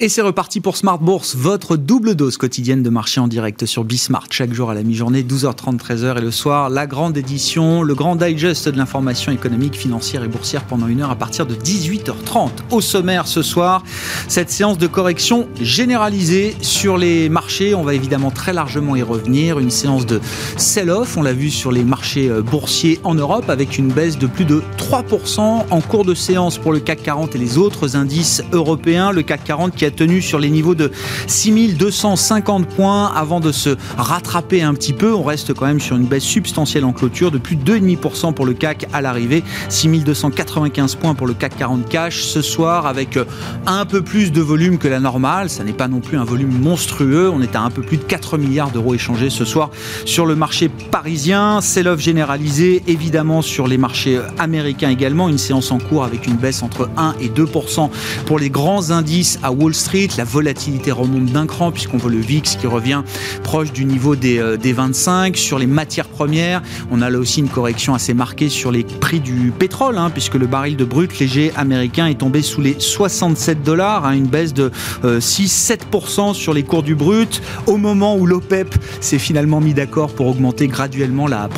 Et c'est reparti pour Smart Bourse, votre double dose quotidienne de marché en direct sur Bismart. Chaque jour à la mi-journée, 12h30, 13h et le soir, la grande édition, le grand digest de l'information économique, financière et boursière pendant une heure à partir de 18h30. Au sommaire ce soir, cette séance de correction généralisée sur les marchés. On va évidemment très largement y revenir. Une séance de sell-off, on l'a vu sur les marchés euh, boursiers en Europe avec une baisse de plus de 3% en cours de séance pour le CAC 40 et les autres indices européens. Le CAC 40 qui tenu sur les niveaux de 6250 points avant de se rattraper un petit peu. On reste quand même sur une baisse substantielle en clôture de plus de 2,5% pour le CAC à l'arrivée, 6295 points pour le CAC 40 cash ce soir avec un peu plus de volume que la normale. Ça n'est pas non plus un volume monstrueux. On est à un peu plus de 4 milliards d'euros échangés ce soir sur le marché parisien. Sell-off généralisé évidemment sur les marchés américains également. Une séance en cours avec une baisse entre 1 et 2% pour les grands indices à Wall Street. La volatilité remonte d'un cran puisqu'on voit le VIX qui revient proche du niveau des, euh, des 25. Sur les matières premières, on a là aussi une correction assez marquée sur les prix du pétrole hein, puisque le baril de brut léger américain est tombé sous les 67 dollars, hein, une baisse de 6-7% euh, sur les cours du brut au moment où l'OPEP s'est finalement mis d'accord pour augmenter graduellement la,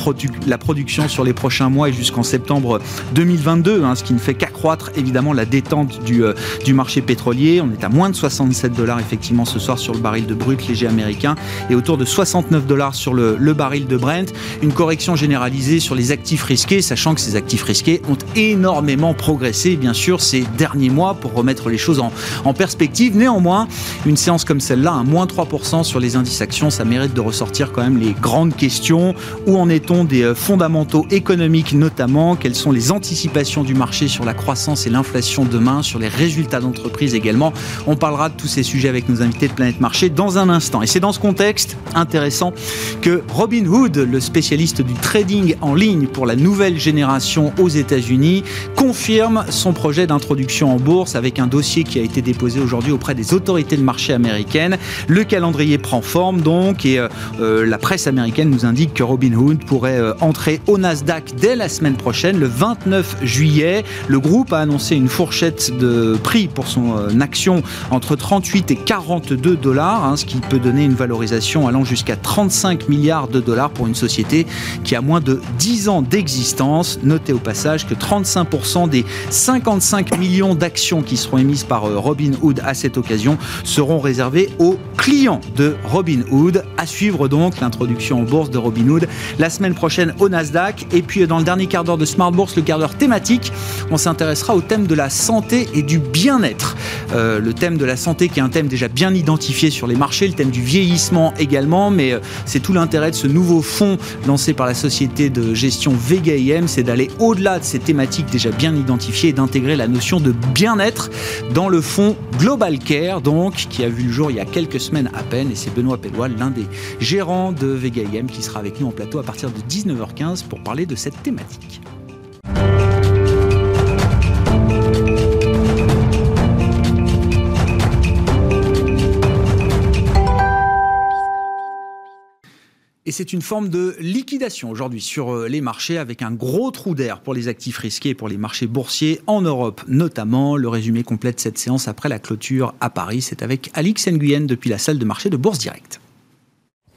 la production sur les prochains mois et jusqu'en septembre 2022, hein, ce qui ne fait qu'accroître évidemment la détente du, euh, du marché pétrolier. On est à moins de 67 dollars effectivement ce soir sur le baril de brut léger américain et autour de 69 dollars sur le, baril de Brent. Une correction généralisée sur les actifs risqués, sachant que ces actifs risqués ont énormément progressé bien sûr ces derniers mois pour remettre les choses en, perspective. Néanmoins, une séance comme celle-là, un moins 3% sur les indices actions, ça mérite de ressortir quand même les grandes questions. Où en est-on des euh, fondamentaux économiques notamment? Quelles sont les anticipations du marché sur la croissance et l'inflation demain, sur les résultats d'entreprise également? Parlera de tous ces sujets avec nos invités de Planète Marché dans un instant. Et c'est dans ce contexte intéressant que Robin Hood, le spécialiste du trading en ligne pour la nouvelle génération aux États-Unis, confirme son projet d'introduction en bourse avec un dossier qui a été déposé aujourd'hui auprès des autorités de marché américaines. Le calendrier prend forme donc et euh, euh, la presse américaine nous indique que Robin Hood pourrait euh, entrer au Nasdaq dès la semaine prochaine, le 29 juillet. Le groupe a annoncé une fourchette de prix pour son action entre 38 et 42 dollars, hein, ce qui peut donner une valorisation allant jusqu'à 35 milliards de dollars pour une société qui a moins de 10 ans d'existence. Notez au passage que 35% des 55 millions d'actions qui seront émises par euh, Robinhood à cette occasion seront réservées aux clients de Robinhood. À suivre donc l'introduction en bourse de Robinhood la semaine prochaine au Nasdaq. Et puis dans le dernier quart d'heure de Smart Bourse, le quart d'heure thématique, on s'intéressera au thème de la santé et du bien-être. Euh, le thème de la santé qui est un thème déjà bien identifié sur les marchés, le thème du vieillissement également, mais euh, c'est tout l'intérêt de ce nouveau fonds lancé par la société de gestion Vega IM, c'est d'aller au-delà de ces thématiques déjà bien identifiées et d'intégrer la notion de bien-être dans le fonds Global Care, donc, qui a vu le jour il y a quelques semaines à peine, et c'est Benoît Pellois, l'un des gérants de Vega IM, qui sera avec nous en plateau à partir de 19h15 pour parler de cette thématique. Et c'est une forme de liquidation aujourd'hui sur euh, les marchés avec un gros trou d'air pour les actifs risqués et pour les marchés boursiers en Europe notamment. Le résumé complet de cette séance après la clôture à Paris, c'est avec Alix Nguyen depuis la salle de marché de Bourse Direct.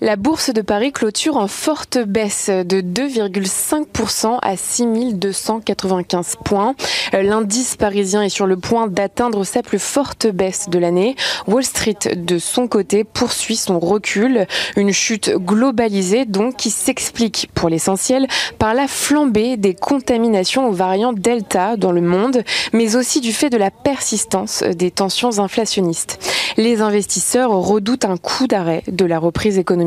La bourse de Paris clôture en forte baisse de 2,5% à 6295 points. L'indice parisien est sur le point d'atteindre sa plus forte baisse de l'année. Wall Street, de son côté, poursuit son recul. Une chute globalisée, donc, qui s'explique pour l'essentiel par la flambée des contaminations aux variants Delta dans le monde, mais aussi du fait de la persistance des tensions inflationnistes. Les investisseurs redoutent un coup d'arrêt de la reprise économique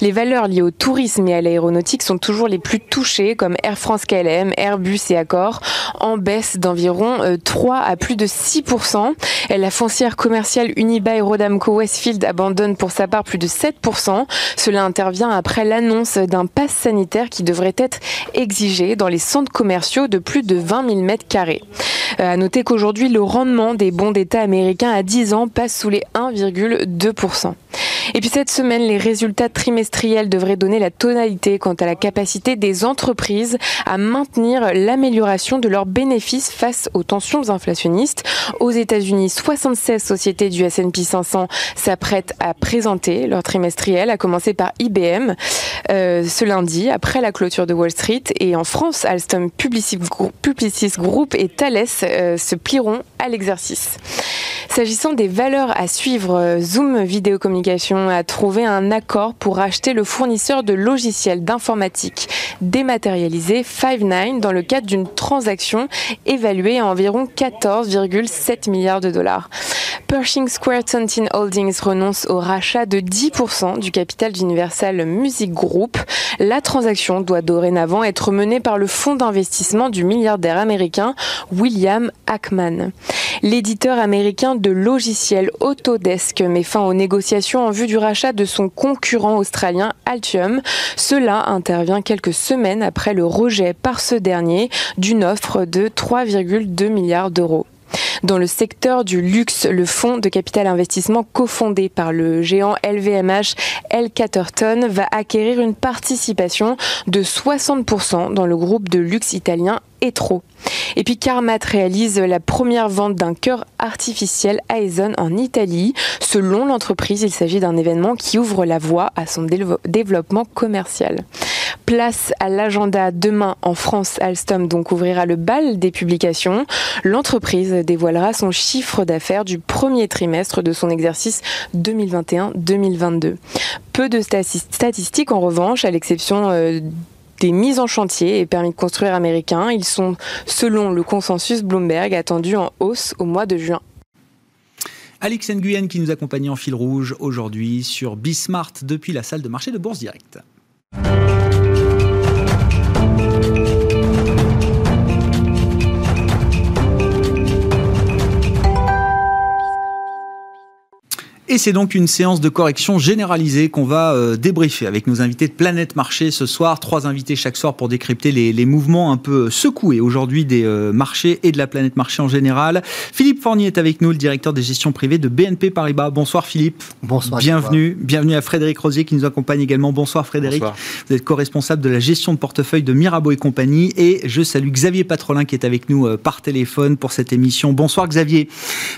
Les valeurs liées au tourisme et à l'aéronautique sont toujours les plus touchées, comme Air France KLM, Airbus et Accor, en baisse d'environ 3 à plus de 6%. La foncière commerciale Unibail Rodamco Westfield abandonne pour sa part plus de 7%. Cela intervient après l'annonce d'un pass sanitaire qui devrait être exigé dans les centres commerciaux de plus de 20 000 mètres carrés. Euh, à noter qu'aujourd'hui, le rendement des bons d'État américains à 10 ans passe sous les 1,2%. Et puis cette semaine, les résultats trimestriels devraient donner la tonalité quant à la capacité des entreprises à maintenir l'amélioration de leurs bénéfices face aux tensions inflationnistes. Aux États-Unis, 76 sociétés du S&P 500 s'apprêtent à présenter leur trimestriel, à commencer par IBM euh, ce lundi après la clôture de Wall Street. Et en France, Alstom Publicis Group et Thales euh, se plieront à l'exercice. S'agissant des valeurs à suivre, euh, Zoom Vidéocommunication a trouvé un accord pour acheter le fournisseur de logiciels d'informatique dématérialisé Five9 dans le cadre d'une transaction évaluée à environ 14,7 milliards de dollars. Pershing Square Tontine Holdings renonce au rachat de 10% du capital d'Universal Music Group. La transaction doit dorénavant être menée par le fonds d'investissement du milliardaire américain William Ackman. L'éditeur américain de logiciels Autodesk met fin aux négociations en vue du rachat de son concurrent australien Altium. Cela intervient quelques semaines après le rejet par ce dernier d'une offre de 3,2 milliards d'euros. Dans le secteur du luxe, le fonds de capital investissement cofondé par le géant LVMH L. Catterton va acquérir une participation de 60% dans le groupe de luxe italien Etro. Et puis Carmat réalise la première vente d'un cœur artificiel à Aeson en Italie. Selon l'entreprise, il s'agit d'un événement qui ouvre la voie à son développement commercial. Place à l'agenda demain en France, Alstom donc ouvrira le bal des publications. L'entreprise dévoilera son chiffre d'affaires du premier trimestre de son exercice 2021-2022. Peu de statistiques en revanche, à l'exception euh, des mises en chantier et permis de construire américains. Ils sont, selon le consensus Bloomberg, attendus en hausse au mois de juin. Alex Nguyen qui nous accompagne en fil rouge aujourd'hui sur Bismart depuis la salle de marché de Bourse Directe. Thank you. Et c'est donc une séance de correction généralisée qu'on va euh, débriefer avec nos invités de Planète Marché ce soir. Trois invités chaque soir pour décrypter les, mouvements un peu secoués aujourd'hui des euh, marchés et de la Planète Marché en général. Philippe Fournier est avec nous, le directeur des gestions privées de BNP Paribas. Bonsoir Philippe. Bonsoir. Bienvenue. Bienvenue à Frédéric Rosier qui nous accompagne également. Bonsoir Frédéric. Bonsoir. Vous êtes co-responsable de la gestion de portefeuille de Mirabeau et compagnie. Et je salue Xavier Patrolin qui est avec nous euh, par téléphone pour cette émission. Bonsoir Xavier.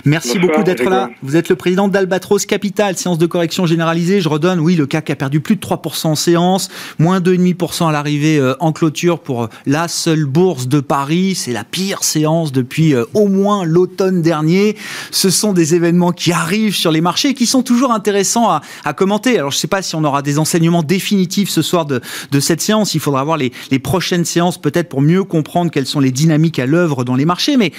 Merci beaucoup d'être là. Vous êtes le président d'Albatros Capital, séance de correction généralisée. Je redonne, oui, le CAC a perdu plus de 3% en séance, moins 2,5% à l'arrivée euh, en clôture pour euh, la seule bourse de Paris. C'est la pire séance depuis euh, au moins l'automne dernier. Ce sont des événements qui arrivent sur les marchés et qui sont toujours intéressants à, commenter. Alors, je ne sais pas si on aura des enseignements définitifs ce soir de, de cette séance. Il faudra voir les prochaines séances peut-être pour mieux comprendre quelles sont les dynamiques à l'œuvre dans les marchés. Mais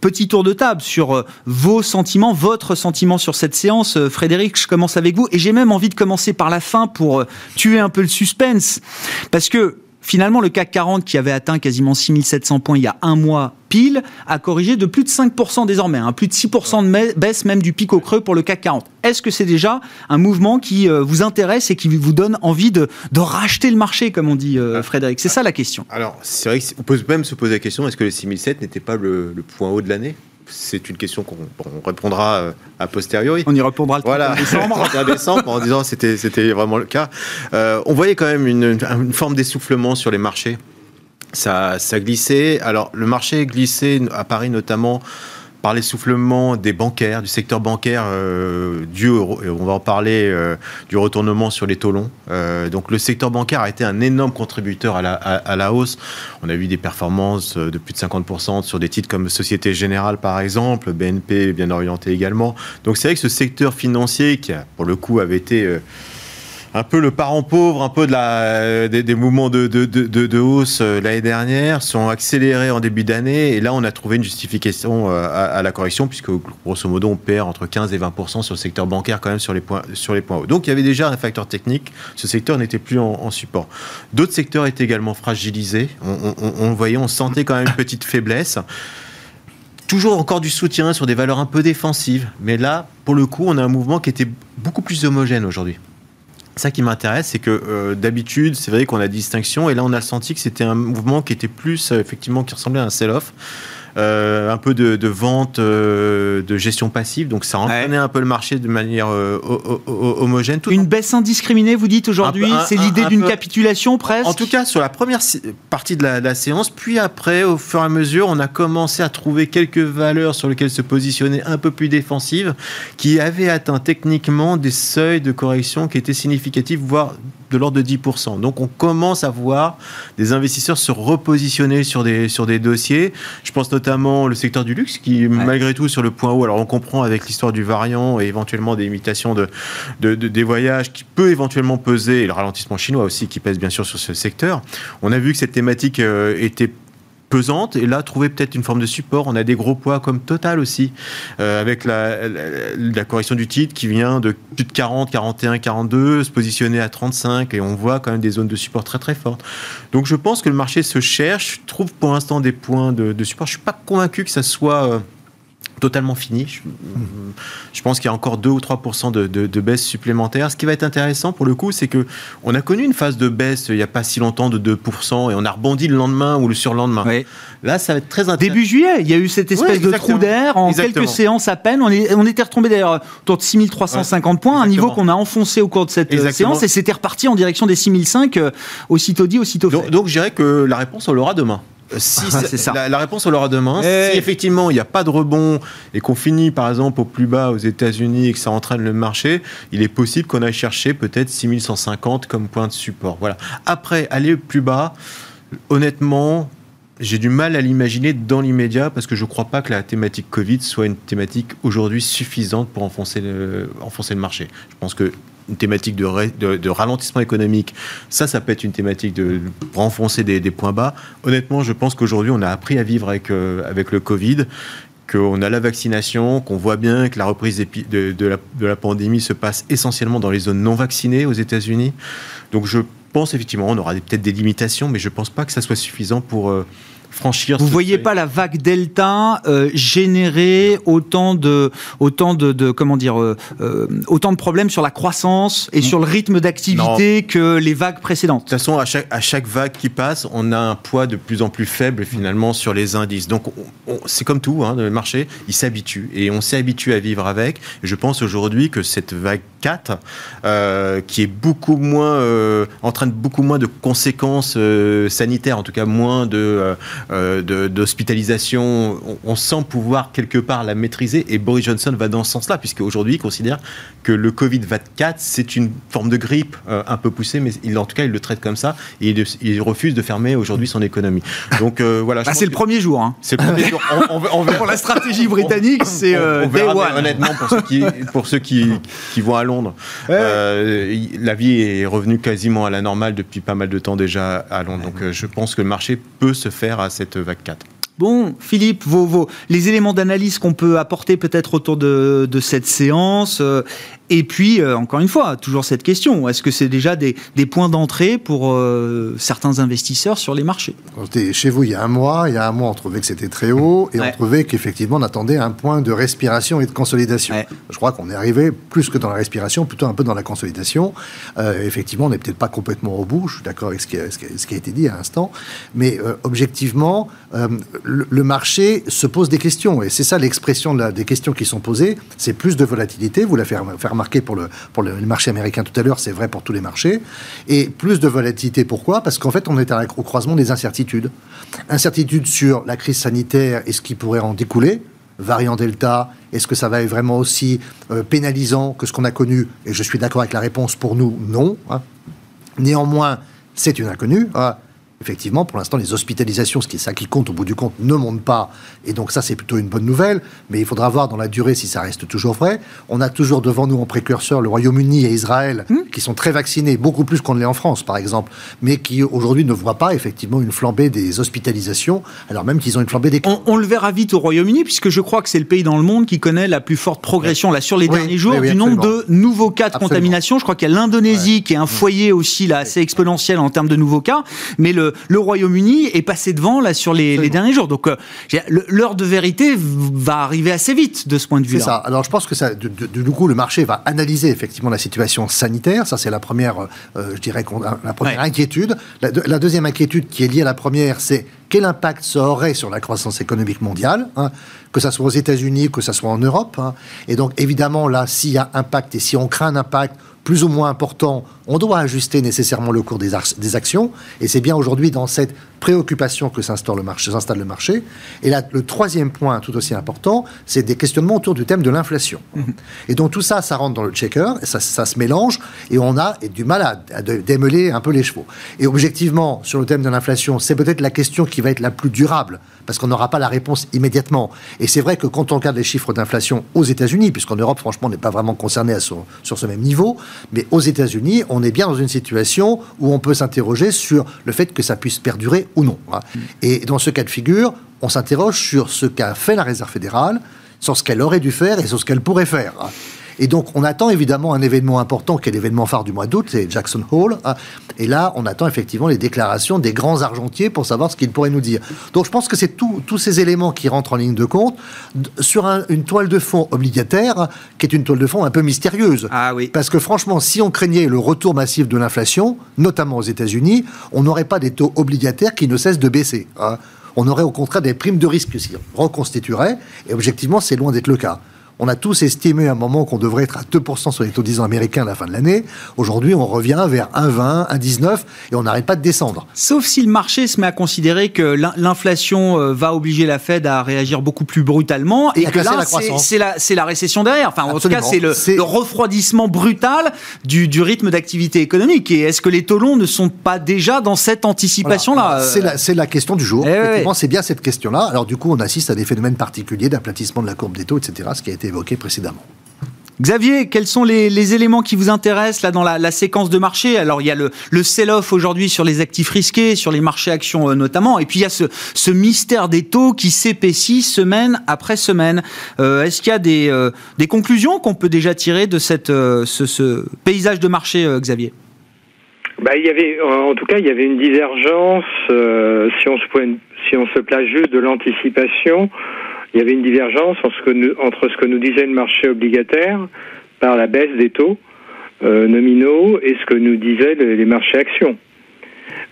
petit tour de table sur vos sentiments, votre sentiment sur cette séance euh, Frédéric, je commence avec vous. Et j'ai même envie de commencer par la fin pour euh, tuer un peu le suspense. Parce que finalement, le CAC 40, qui avait atteint quasiment 6700 points il y a un mois pile, a corrigé de plus de 5% désormais, hein, plus de 6% de baisse même du pic au creux pour le CAC 40. Est-ce que c'est déjà un mouvement qui euh, vous intéresse et qui vous donne envie de, racheter le marché, comme on dit Frédéric? C'est ça la question. Alors, c'est vrai qu'on peut même se poser la question, est-ce que le 6007 n'était pas le point haut de l'année? C'est une question qu'on répondra euh, a posteriori. On y répondra le 31 voilà. décembre. décembre en disant c'était c'était vraiment le cas. Euh, on voyait quand même une, une forme d'essoufflement sur les marchés. Ça, ça glissait. Alors le marché glissait à Paris notamment l'essoufflement des bancaires, du secteur bancaire, euh, dû, on va en parler, euh, du retournement sur les taux longs. Euh, donc le secteur bancaire a été un énorme contributeur à la, à, la, hausse. On a vu des performances de plus de 50% sur des titres comme Société Générale par exemple, BNP bien orienté également. Donc c'est vrai que ce secteur financier qui, pour le coup, avait été un peu le parent pauvre, un peu la, des, mouvements de, de, de, de hausse euh, l'année dernière sont accélérés en début d'année. Et là, on a trouvé une justification euh, à, la correction, puisque grosso modo, on perd entre 15 et 20 sur le secteur bancaire quand même sur les points, sur les points hauts. Donc il y avait déjà un facteur technique. Ce secteur n'était plus en, support. D'autres secteurs étaient également fragilisés. On, on, voyait, on sentait quand même une petite faiblesse toujours encore du soutien sur des valeurs un peu défensives. Mais là, pour le coup, on a un mouvement qui était beaucoup plus homogène aujourd'hui ça qui m'intéresse, c'est que euh, d'habitude, c'est vrai qu'on a distinction, et là on a senti que c'était un mouvement qui était plus, euh, effectivement, qui ressemblait à un sell-off. Euh, un peu de, vente, euh, de gestion passive. Donc ça entraînait un peu le marché de manière euh, homogène. Une baisse indiscriminée, vous dites aujourd'hui C'est l'idée d'une capitulation presque En tout cas, sur la première partie de la, séance, puis après, au fur et à mesure, on a commencé à trouver quelques valeurs sur lesquelles se positionner un peu plus défensives, qui avaient atteint techniquement des seuils de correction qui étaient significatifs, voire de l'ordre de 10%. Donc on commence à voir des investisseurs se repositionner sur des, sur des dossiers. Je pense notamment le secteur du luxe qui, malgré tout, sur le point haut. Alors, on comprend avec l'histoire du variant et éventuellement des imitations de, des voyages qui peut éventuellement peser, et le ralentissement chinois aussi qui pèse bien sûr sur ce secteur. On a vu que cette thématique euh, était pesante et là trouver peut-être une forme de support. On a des gros poids comme Total aussi, euh, avec la, correction du titre qui vient de plus de 40, 41, 42, se positionner à 35 et on voit quand même des zones de support très très fortes. Donc je pense que le marché se cherche, trouve pour l'instant des points de, support. Je suis pas convaincu que ça soit euh, totalement fini. Je, pense qu'il y a encore 2 ou 3 de, de, baisse supplémentaire. Ce qui va être intéressant pour le coup, c'est que on a connu une phase de baisse il n'y a pas si longtemps de 2% et on a rebondi le lendemain ou le surlendemain. Là, ça va être très intéressant. Début juillet, il y a eu cette espèce de trou d'air en quelques séances à peine. On, est, on était retombé d'ailleurs autour de 6350 points, un niveau qu'on a enfoncé au cours de cette euh, séance et c'était reparti en direction des 6005, euh, aussitôt dit, aussitôt fait. Donc, je dirais que la réponse, on l'aura demain. Si ah, ça. La, réponse, on l'aura demain. Si effectivement il n'y a pas de rebond et qu'on finit par exemple au plus bas aux États-Unis et que ça entraîne le marché, il est possible qu'on aille chercher peut-être 6150 comme point de support. Voilà. Après, aller plus bas, honnêtement, j'ai du mal à l'imaginer dans l'immédiat parce que je ne crois pas que la thématique Covid soit une thématique aujourd'hui suffisante pour enfoncer le, enfoncer le marché. Je pense que une thématique de, ralentissement économique, ça, ça peut être une thématique de, renfoncer des, points bas. Honnêtement, je pense qu'aujourd'hui, on a appris à vivre avec, euh, avec le Covid qu'on a la vaccination, qu'on voit bien que la reprise de, de, la, de la pandémie se passe essentiellement dans les zones non vaccinées aux États-Unis. Donc je pense effectivement, on aura peut-être des limitations, mais je ne pense pas que ça soit suffisant pour, euh, franchir. Vous voyez pas la vague delta euh, générer autant de autant de, comment dire euh, euh, autant de problèmes sur la croissance et sur le rythme d'activité que les vagues précédentes. De toute façon, à chaque à chaque vague qui passe, on a un poids de plus en plus faible finalement sur les indices. Donc c'est comme tout, hein, le marché, il s'habitue et on s'est habitué à vivre avec. je pense aujourd'hui que cette vague 4, qui est beaucoup moins entraîne beaucoup moins de conséquences sanitaires, en tout cas moins de d'hospitalisation, on, sent pouvoir quelque part la maîtriser. Et Boris Johnson va dans ce sens-là, puisque aujourd'hui il considère que le Covid-24, c'est une forme de grippe euh, un peu poussée, mais il, en tout cas, il le traite comme ça. Et il, refuse de fermer aujourd'hui son économie. Donc euh, voilà. Bah, c'est le premier jour. Hein. C'est le premier jour. On, Pour la stratégie britannique, c'est honnêtement pour ceux qui, pour ceux qui, qui vont à Londres. la vie est revenue quasiment à la normale depuis pas mal de temps déjà à Londres. Donc je pense que le marché peut se faire à cette vague 4. Bon, Philippe, vos, vos, les éléments d'analyse qu'on peut apporter peut-être autour de, cette séance, euh, et puis, euh, encore une fois, toujours cette question, est-ce que c'est déjà des, des points d'entrée pour euh, certains investisseurs sur les marchés? Chez vous, il y a un mois, il y a un mois, on trouvait que c'était très haut, et on trouvait qu'effectivement, on attendait un point de respiration et de consolidation. Je crois qu'on est arrivé plus que dans la respiration, plutôt un peu dans la consolidation. Euh, effectivement, on n'est peut-être pas complètement au bout, je suis d'accord avec ce qui, a, ce qui, a, été dit à l'instant, mais objectivement, le, le, marché se pose des questions, et c'est ça l'expression des questions qui sont posées, c'est plus de volatilité, vous la faire, faire marqué pour le, pour le marché américain tout à l'heure, c'est vrai pour tous les marchés. Et plus de volatilité, pourquoi? Parce qu'en fait, on est au croisement des incertitudes. Incertitude sur la crise sanitaire et ce qui pourrait en découler, variant Delta, est-ce que ça va être vraiment aussi euh, pénalisant que ce qu'on a connu? Et je suis d'accord avec la réponse pour nous, non. Hein. Néanmoins, c'est une inconnue. Hein. Effectivement, pour l'instant, les hospitalisations, ce qui est ça qui compte au bout du compte, ne montent pas. Et donc ça, c'est plutôt une bonne nouvelle. Mais il faudra voir dans la durée si ça reste toujours vrai. On a toujours devant nous en précurseur le Royaume-Uni et Israël, hmm. qui sont très vaccinés, beaucoup plus qu'on ne l'est en France, par exemple, mais qui aujourd'hui ne voient pas effectivement une flambée des hospitalisations, alors même qu'ils ont une flambée des cas. On, le verra vite au Royaume-Uni, puisque je crois que c'est le pays dans le monde qui connaît la plus forte progression, là, sur les derniers jours, du nombre de nouveaux cas de contamination. Je crois qu'il y a l'Indonésie qui est un foyer aussi là, assez exponentiel en termes de nouveaux cas. Mais le, le Royaume-Uni est passé devant là sur les, derniers jours. Donc euh, l'heure de vérité va arriver assez vite de ce point de vue-là. C'est ça. Alors je pense que ça, du, coup, le marché va analyser effectivement la situation sanitaire. Ça, c'est la première, euh, je dirais, la première inquiétude. La, la, deuxième inquiétude qui est liée à la première, c'est quel impact ça aurait sur la croissance économique mondiale, hein, que ce soit aux États-Unis, que ce soit en Europe. Hein. Et donc, évidemment, là, s'il y a impact et si on craint un impact plus ou moins important, on doit ajuster nécessairement le cours des, des actions. Et c'est bien aujourd'hui dans cette préoccupation que s'installe le marché. S'installe le marché. Et là, le troisième point, tout aussi important, c'est des questionnements autour du thème de l'inflation. Mhm. Et donc tout ça, ça rentre dans le checker, et ça, ça se mélange, et on a du mal à, démêler un peu les chevaux. Et objectivement, sur le thème de l'inflation, c'est peut-être la question qui va être la plus durable, parce qu'on n'aura pas la réponse immédiatement. Et c'est vrai que quand on regarde les chiffres d'inflation aux États-Unis, puisqu'en Europe, franchement, on n'est pas vraiment concerné à sur ce même niveau, mais aux États-Unis, on est bien dans une situation où on peut s'interroger sur le fait que ça puisse perdurer ou non. Hein. Et dans ce cas de figure, on s'interroge sur ce qu'a fait la Réserve fédérale, sur ce qu'elle aurait dû faire et sur ce qu'elle pourrait faire. Et donc, on attend évidemment un événement important qui est l'événement phare du mois d'août, c'est Jackson Hole. Hein. Et là, on attend effectivement les déclarations des grands argentiers pour savoir ce qu'ils pourraient nous dire. Donc, je pense que c'est tous ces éléments qui rentrent en ligne de compte sur une toile de fond obligataire, qui est une toile de fond un peu mystérieuse. Ah oui. Parce que franchement, si on craignait le retour massif de l'inflation, notamment aux États-Unis, on n'aurait pas des taux obligataires qui ne cessent de baisser. Hein. On aurait au contraire des primes de risque qui reconstitueraient, et objectivement, c'est loin d'être le cas. On a tous estimé à un moment qu'on devrait être à 2% sur les taux 10 ans américains à la fin de l'année. Aujourd'hui, on revient vers 1,20, 1,19 et on n'arrête pas de descendre. Sauf si le marché se met à considérer que l'inflation euh, va obliger la Fed à réagir beaucoup plus brutalement et, que là, c'est la, la, récession derrière. Enfin, en tout cas, c'est le, refroidissement brutal du, rythme d'activité économique. Et est-ce que les taux longs ne sont pas déjà dans cette anticipation-là C'est la, question du jour. Eh c'est bien cette question-là. Alors, du coup, on assiste à des phénomènes particuliers d'aplatissement de la courbe des taux, etc., ce qui a été évoqué précédemment. Xavier, quels sont les, éléments qui vous intéressent là dans la, séquence de marché? Alors il y a le, sell-off aujourd'hui sur les actifs risqués, sur les marchés actions euh, notamment, et puis il y a ce, mystère des taux qui s'épaissit semaine après semaine. Euh, est-ce qu'il y a des, euh, conclusions qu'on peut déjà tirer de cette, ce, paysage de marché, Xavier? Bah, il y avait, en tout cas, il y avait une divergence si on se si on se place juste de l'anticipation il y avait une divergence entre ce que nous disait le marché obligataire par la baisse des taux euh, nominaux et ce que nous disaient les, marchés actions.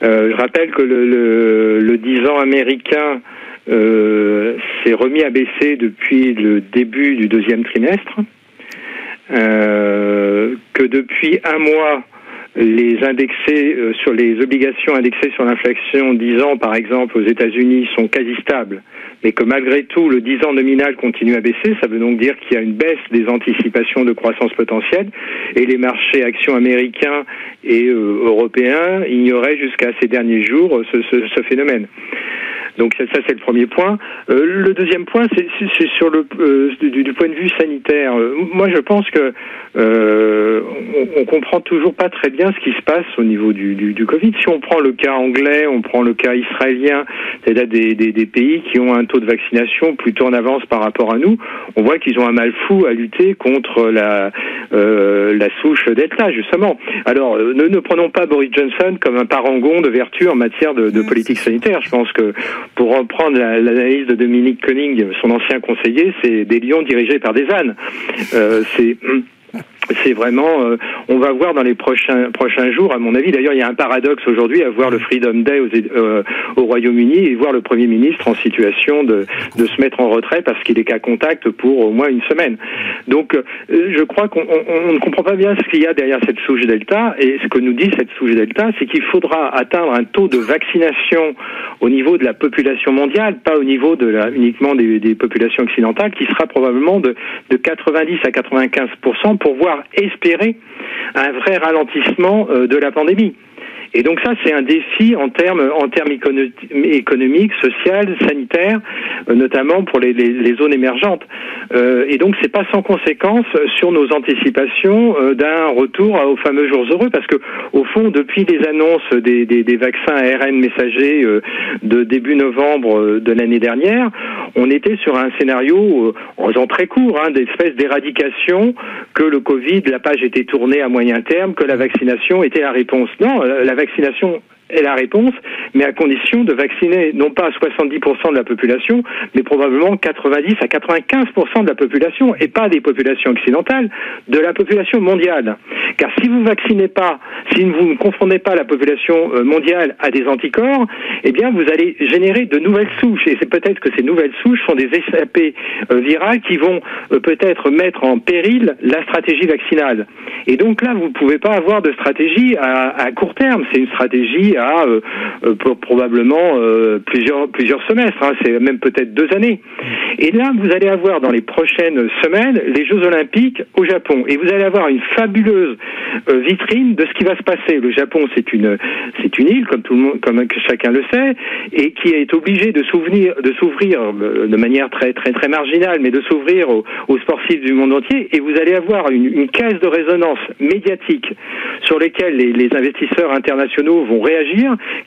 Euh, je rappelle que le, le, 10 ans américain euh, s'est remis à baisser depuis le début du deuxième trimestre, que depuis un mois, les indexés sur les obligations indexées sur l'inflation 10 ans, par exemple, aux États-Unis, sont quasi stables mais que malgré tout le 10 ans nominal continue à baisser, ça veut donc dire qu'il y a une baisse des anticipations de croissance potentielle et les marchés actions américains et euh, européens ignoraient jusqu'à ces derniers jours ce, ce phénomène. Donc ça, c'est le premier point. Euh, le deuxième point, c'est sur le euh, du, point de vue sanitaire. Euh, moi, je pense que on, on, comprend toujours pas très bien ce qui se passe au niveau du, du, du, Covid. Si on prend le cas anglais, on prend le cas israélien, c'est-à-dire des, des, des, pays qui ont un taux de vaccination plutôt en avance par rapport à nous, on voit qu'ils ont un mal fou à lutter contre la la souche Delta, justement. Alors, ne, ne, prenons pas Boris Johnson comme un parangon de vertu en matière de, de politique sanitaire. Je pense que pour reprendre l'analyse de Dominique Koenig, son ancien conseiller, c'est des lions dirigés par des ânes. Euh, c'est c'est vraiment, euh, on va voir dans les prochains prochains jours, à mon avis. D'ailleurs, il y a un paradoxe aujourd'hui à voir le Freedom Day euh, au Royaume-Uni et voir le Premier ministre en situation de, de se mettre en retrait parce qu'il est qu'à contact pour au moins une semaine. Donc, euh, je crois qu'on ne comprend pas bien ce qu'il y a derrière cette souche Delta et ce que nous dit cette souche Delta, c'est qu'il faudra atteindre un taux de vaccination au niveau de la population mondiale, pas au niveau de la, uniquement des, des populations occidentales, qui sera probablement de, de 90 à 95 pour voir espérer un vrai ralentissement euh, de la pandémie. Et donc ça, c'est un défi en termes en termes économiques, social, sanitaires, euh, notamment pour les, zones émergentes. Euh, et donc c'est pas sans conséquence sur nos anticipations euh, d'un retour aux fameux jours heureux, parce que au fond, depuis les annonces des, vaccins ARN messagers de début novembre de l'année dernière, on était sur un scénario en faisant très court, hein, d'espèce d'éradication que le Covid, la page était tournée à moyen terme, que la vaccination était la réponse. Non, la vaccination est la réponse, mais à condition de vacciner non pas 70% de la population, mais probablement 90 à 95% de la population, et pas des populations occidentales, de la population mondiale. Car si vous vaccinez pas, si vous ne confondez pas la population euh, mondiale à des anticorps, eh bien vous allez générer de nouvelles souches, et c'est peut-être que ces nouvelles souches sont des SAP euh, virales qui vont euh, peut-être mettre en péril la stratégie vaccinale. Et donc là, vous ne pouvez pas avoir de stratégie à court terme, c'est une stratégie à euh, euh, probablement euh, plusieurs plusieurs semestres, hein, c'est même peut-être deux années. Et là, vous allez avoir dans les prochaines semaines les Jeux Olympiques au Japon, et vous allez avoir une fabuleuse vitrine de ce qui va se passer. Le Japon, c'est une c'est une île, comme tout le monde, comme chacun le sait, et qui est obligé de s'ouvrir de s'ouvrir de manière très très très marginale, mais de s'ouvrir aux, sportifs du monde entier. Et vous allez avoir une, une caisse de résonance médiatique sur lesquelles les, les investisseurs internationaux vont réagir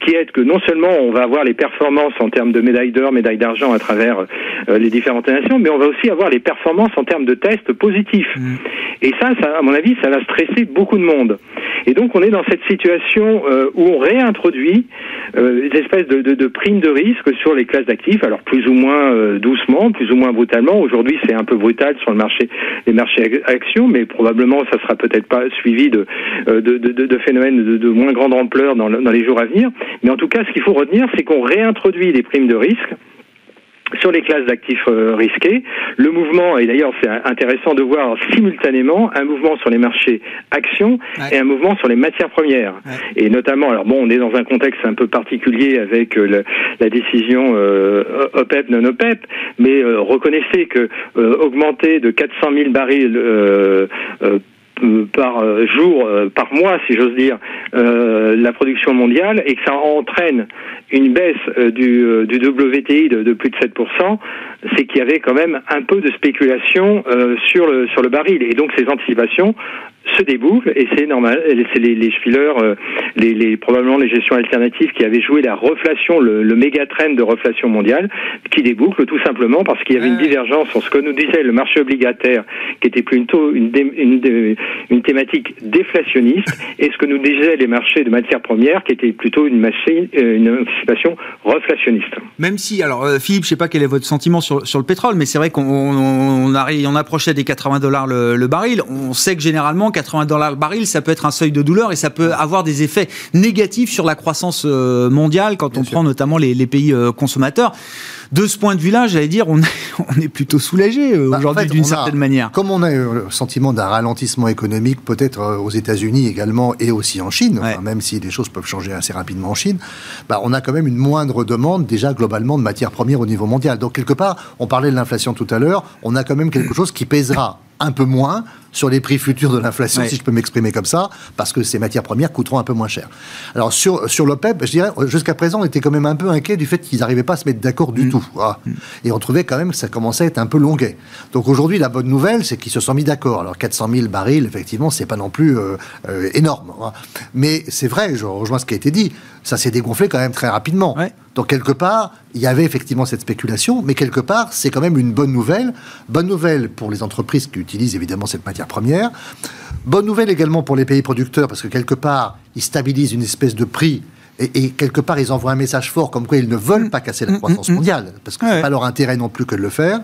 qui est que non seulement on va avoir les performances en termes de médailles d'or, médailles d'argent à travers euh, les différentes nations, mais on va aussi avoir les performances en termes de tests positifs. Mm. Et ça, ça, à mon avis, ça va stresser beaucoup de monde. Et donc on est dans cette situation euh, où on réintroduit euh, des espèces de, de, de, primes de risque sur les classes d'actifs, alors plus ou moins doucement, plus ou moins brutalement. Aujourd'hui, c'est un peu brutal sur le marché, les marchés actions, mais probablement ça sera peut-être pas suivi de, de, de phénomènes de, moins grande ampleur dans, dans les jours à venir. Mais en tout cas, ce qu'il faut retenir, c'est qu'on réintroduit des primes de risque sur les classes d'actifs euh, risqués. Le mouvement, et d'ailleurs c'est intéressant de voir simultanément un mouvement sur les marchés actions et un mouvement sur les matières premières. Et notamment, alors bon, on est dans un contexte un peu particulier avec euh, la décision euh, OPEP, non OPEP, mais reconnaissez que augmenter de 400 000 barils euh, par euh, jour, euh, par mois, si j'ose dire, la production mondiale et que ça entraîne une baisse du, du WTI de, de, plus de 7%, c'est qu'il y avait quand même un peu de spéculation sur le sur le baril. Et donc ces anticipations se débouclent et c'est normal. C'est les, les euh, les, les, probablement les gestions alternatives qui avaient joué la reflation, le, le méga trend de reflation mondiale, qui déboucle tout simplement parce qu'il y avait une divergence entre ce que nous disait le marché obligataire, qui était plutôt une, une, une, thématique déflationniste, et ce que nous disaient les marchés de matières premières, qui était plutôt une, machine, euh, une anticipation reflationniste. Même si, alors euh, Philippe, je sais pas quel est votre sentiment sur, sur le pétrole, mais c'est vrai qu'on on, arrive, on approchait des 80 dollars le, le baril. On sait que généralement 80 dollars le baril, ça peut être un seuil de douleur et ça peut avoir des effets négatifs sur la croissance euh, mondiale quand on prend notamment les, pays euh, consommateurs. De ce point de vue-là, j'allais dire, on est, on est plutôt soulagé euh, bah, aujourd'hui d'une certaine manière. Comme on a le sentiment d'un ralentissement économique, peut-être aux États-Unis également et aussi en Chine, même si les choses peuvent changer assez rapidement en Chine, bah, on a quand même une moindre demande déjà globalement de matières premières au niveau mondial. Donc quelque part, on parlait de l'inflation tout à l'heure, on a quand même quelque chose qui pèsera un peu moins sur les prix futurs de l'inflation, si je peux m'exprimer comme ça, parce que ces matières premières coûteront un peu moins cher. Alors sur, sur l'OPEP, je dirais, jusqu'à présent, on était quand même un peu inquiet du fait qu'ils n'arrivaient pas à se mettre d'accord du mm. tout. Mm. Et on trouvait quand même que ça commençait à être un peu longuet. Donc aujourd'hui, la bonne nouvelle, c'est qu'ils se sont mis d'accord. Alors 400 000 barils, effectivement, c'est pas non plus euh, euh, énorme. Hein. Mais c'est vrai, je rejoins ce qui a été dit, ça s'est dégonflé quand même très rapidement. Donc quelque part, il y avait effectivement cette spéculation, mais quelque part, c'est quand même une bonne nouvelle. Bonne nouvelle pour les entreprises qui utilisent évidemment cette matière première. Bonne nouvelle également pour les pays producteurs, parce que quelque part, ils stabilisent une espèce de prix et, quelque part, ils envoient un message fort comme quoi ils ne veulent pas casser la mm, croissance mm, mm, mondiale, parce que ce n'est pas leur intérêt non plus que de le faire.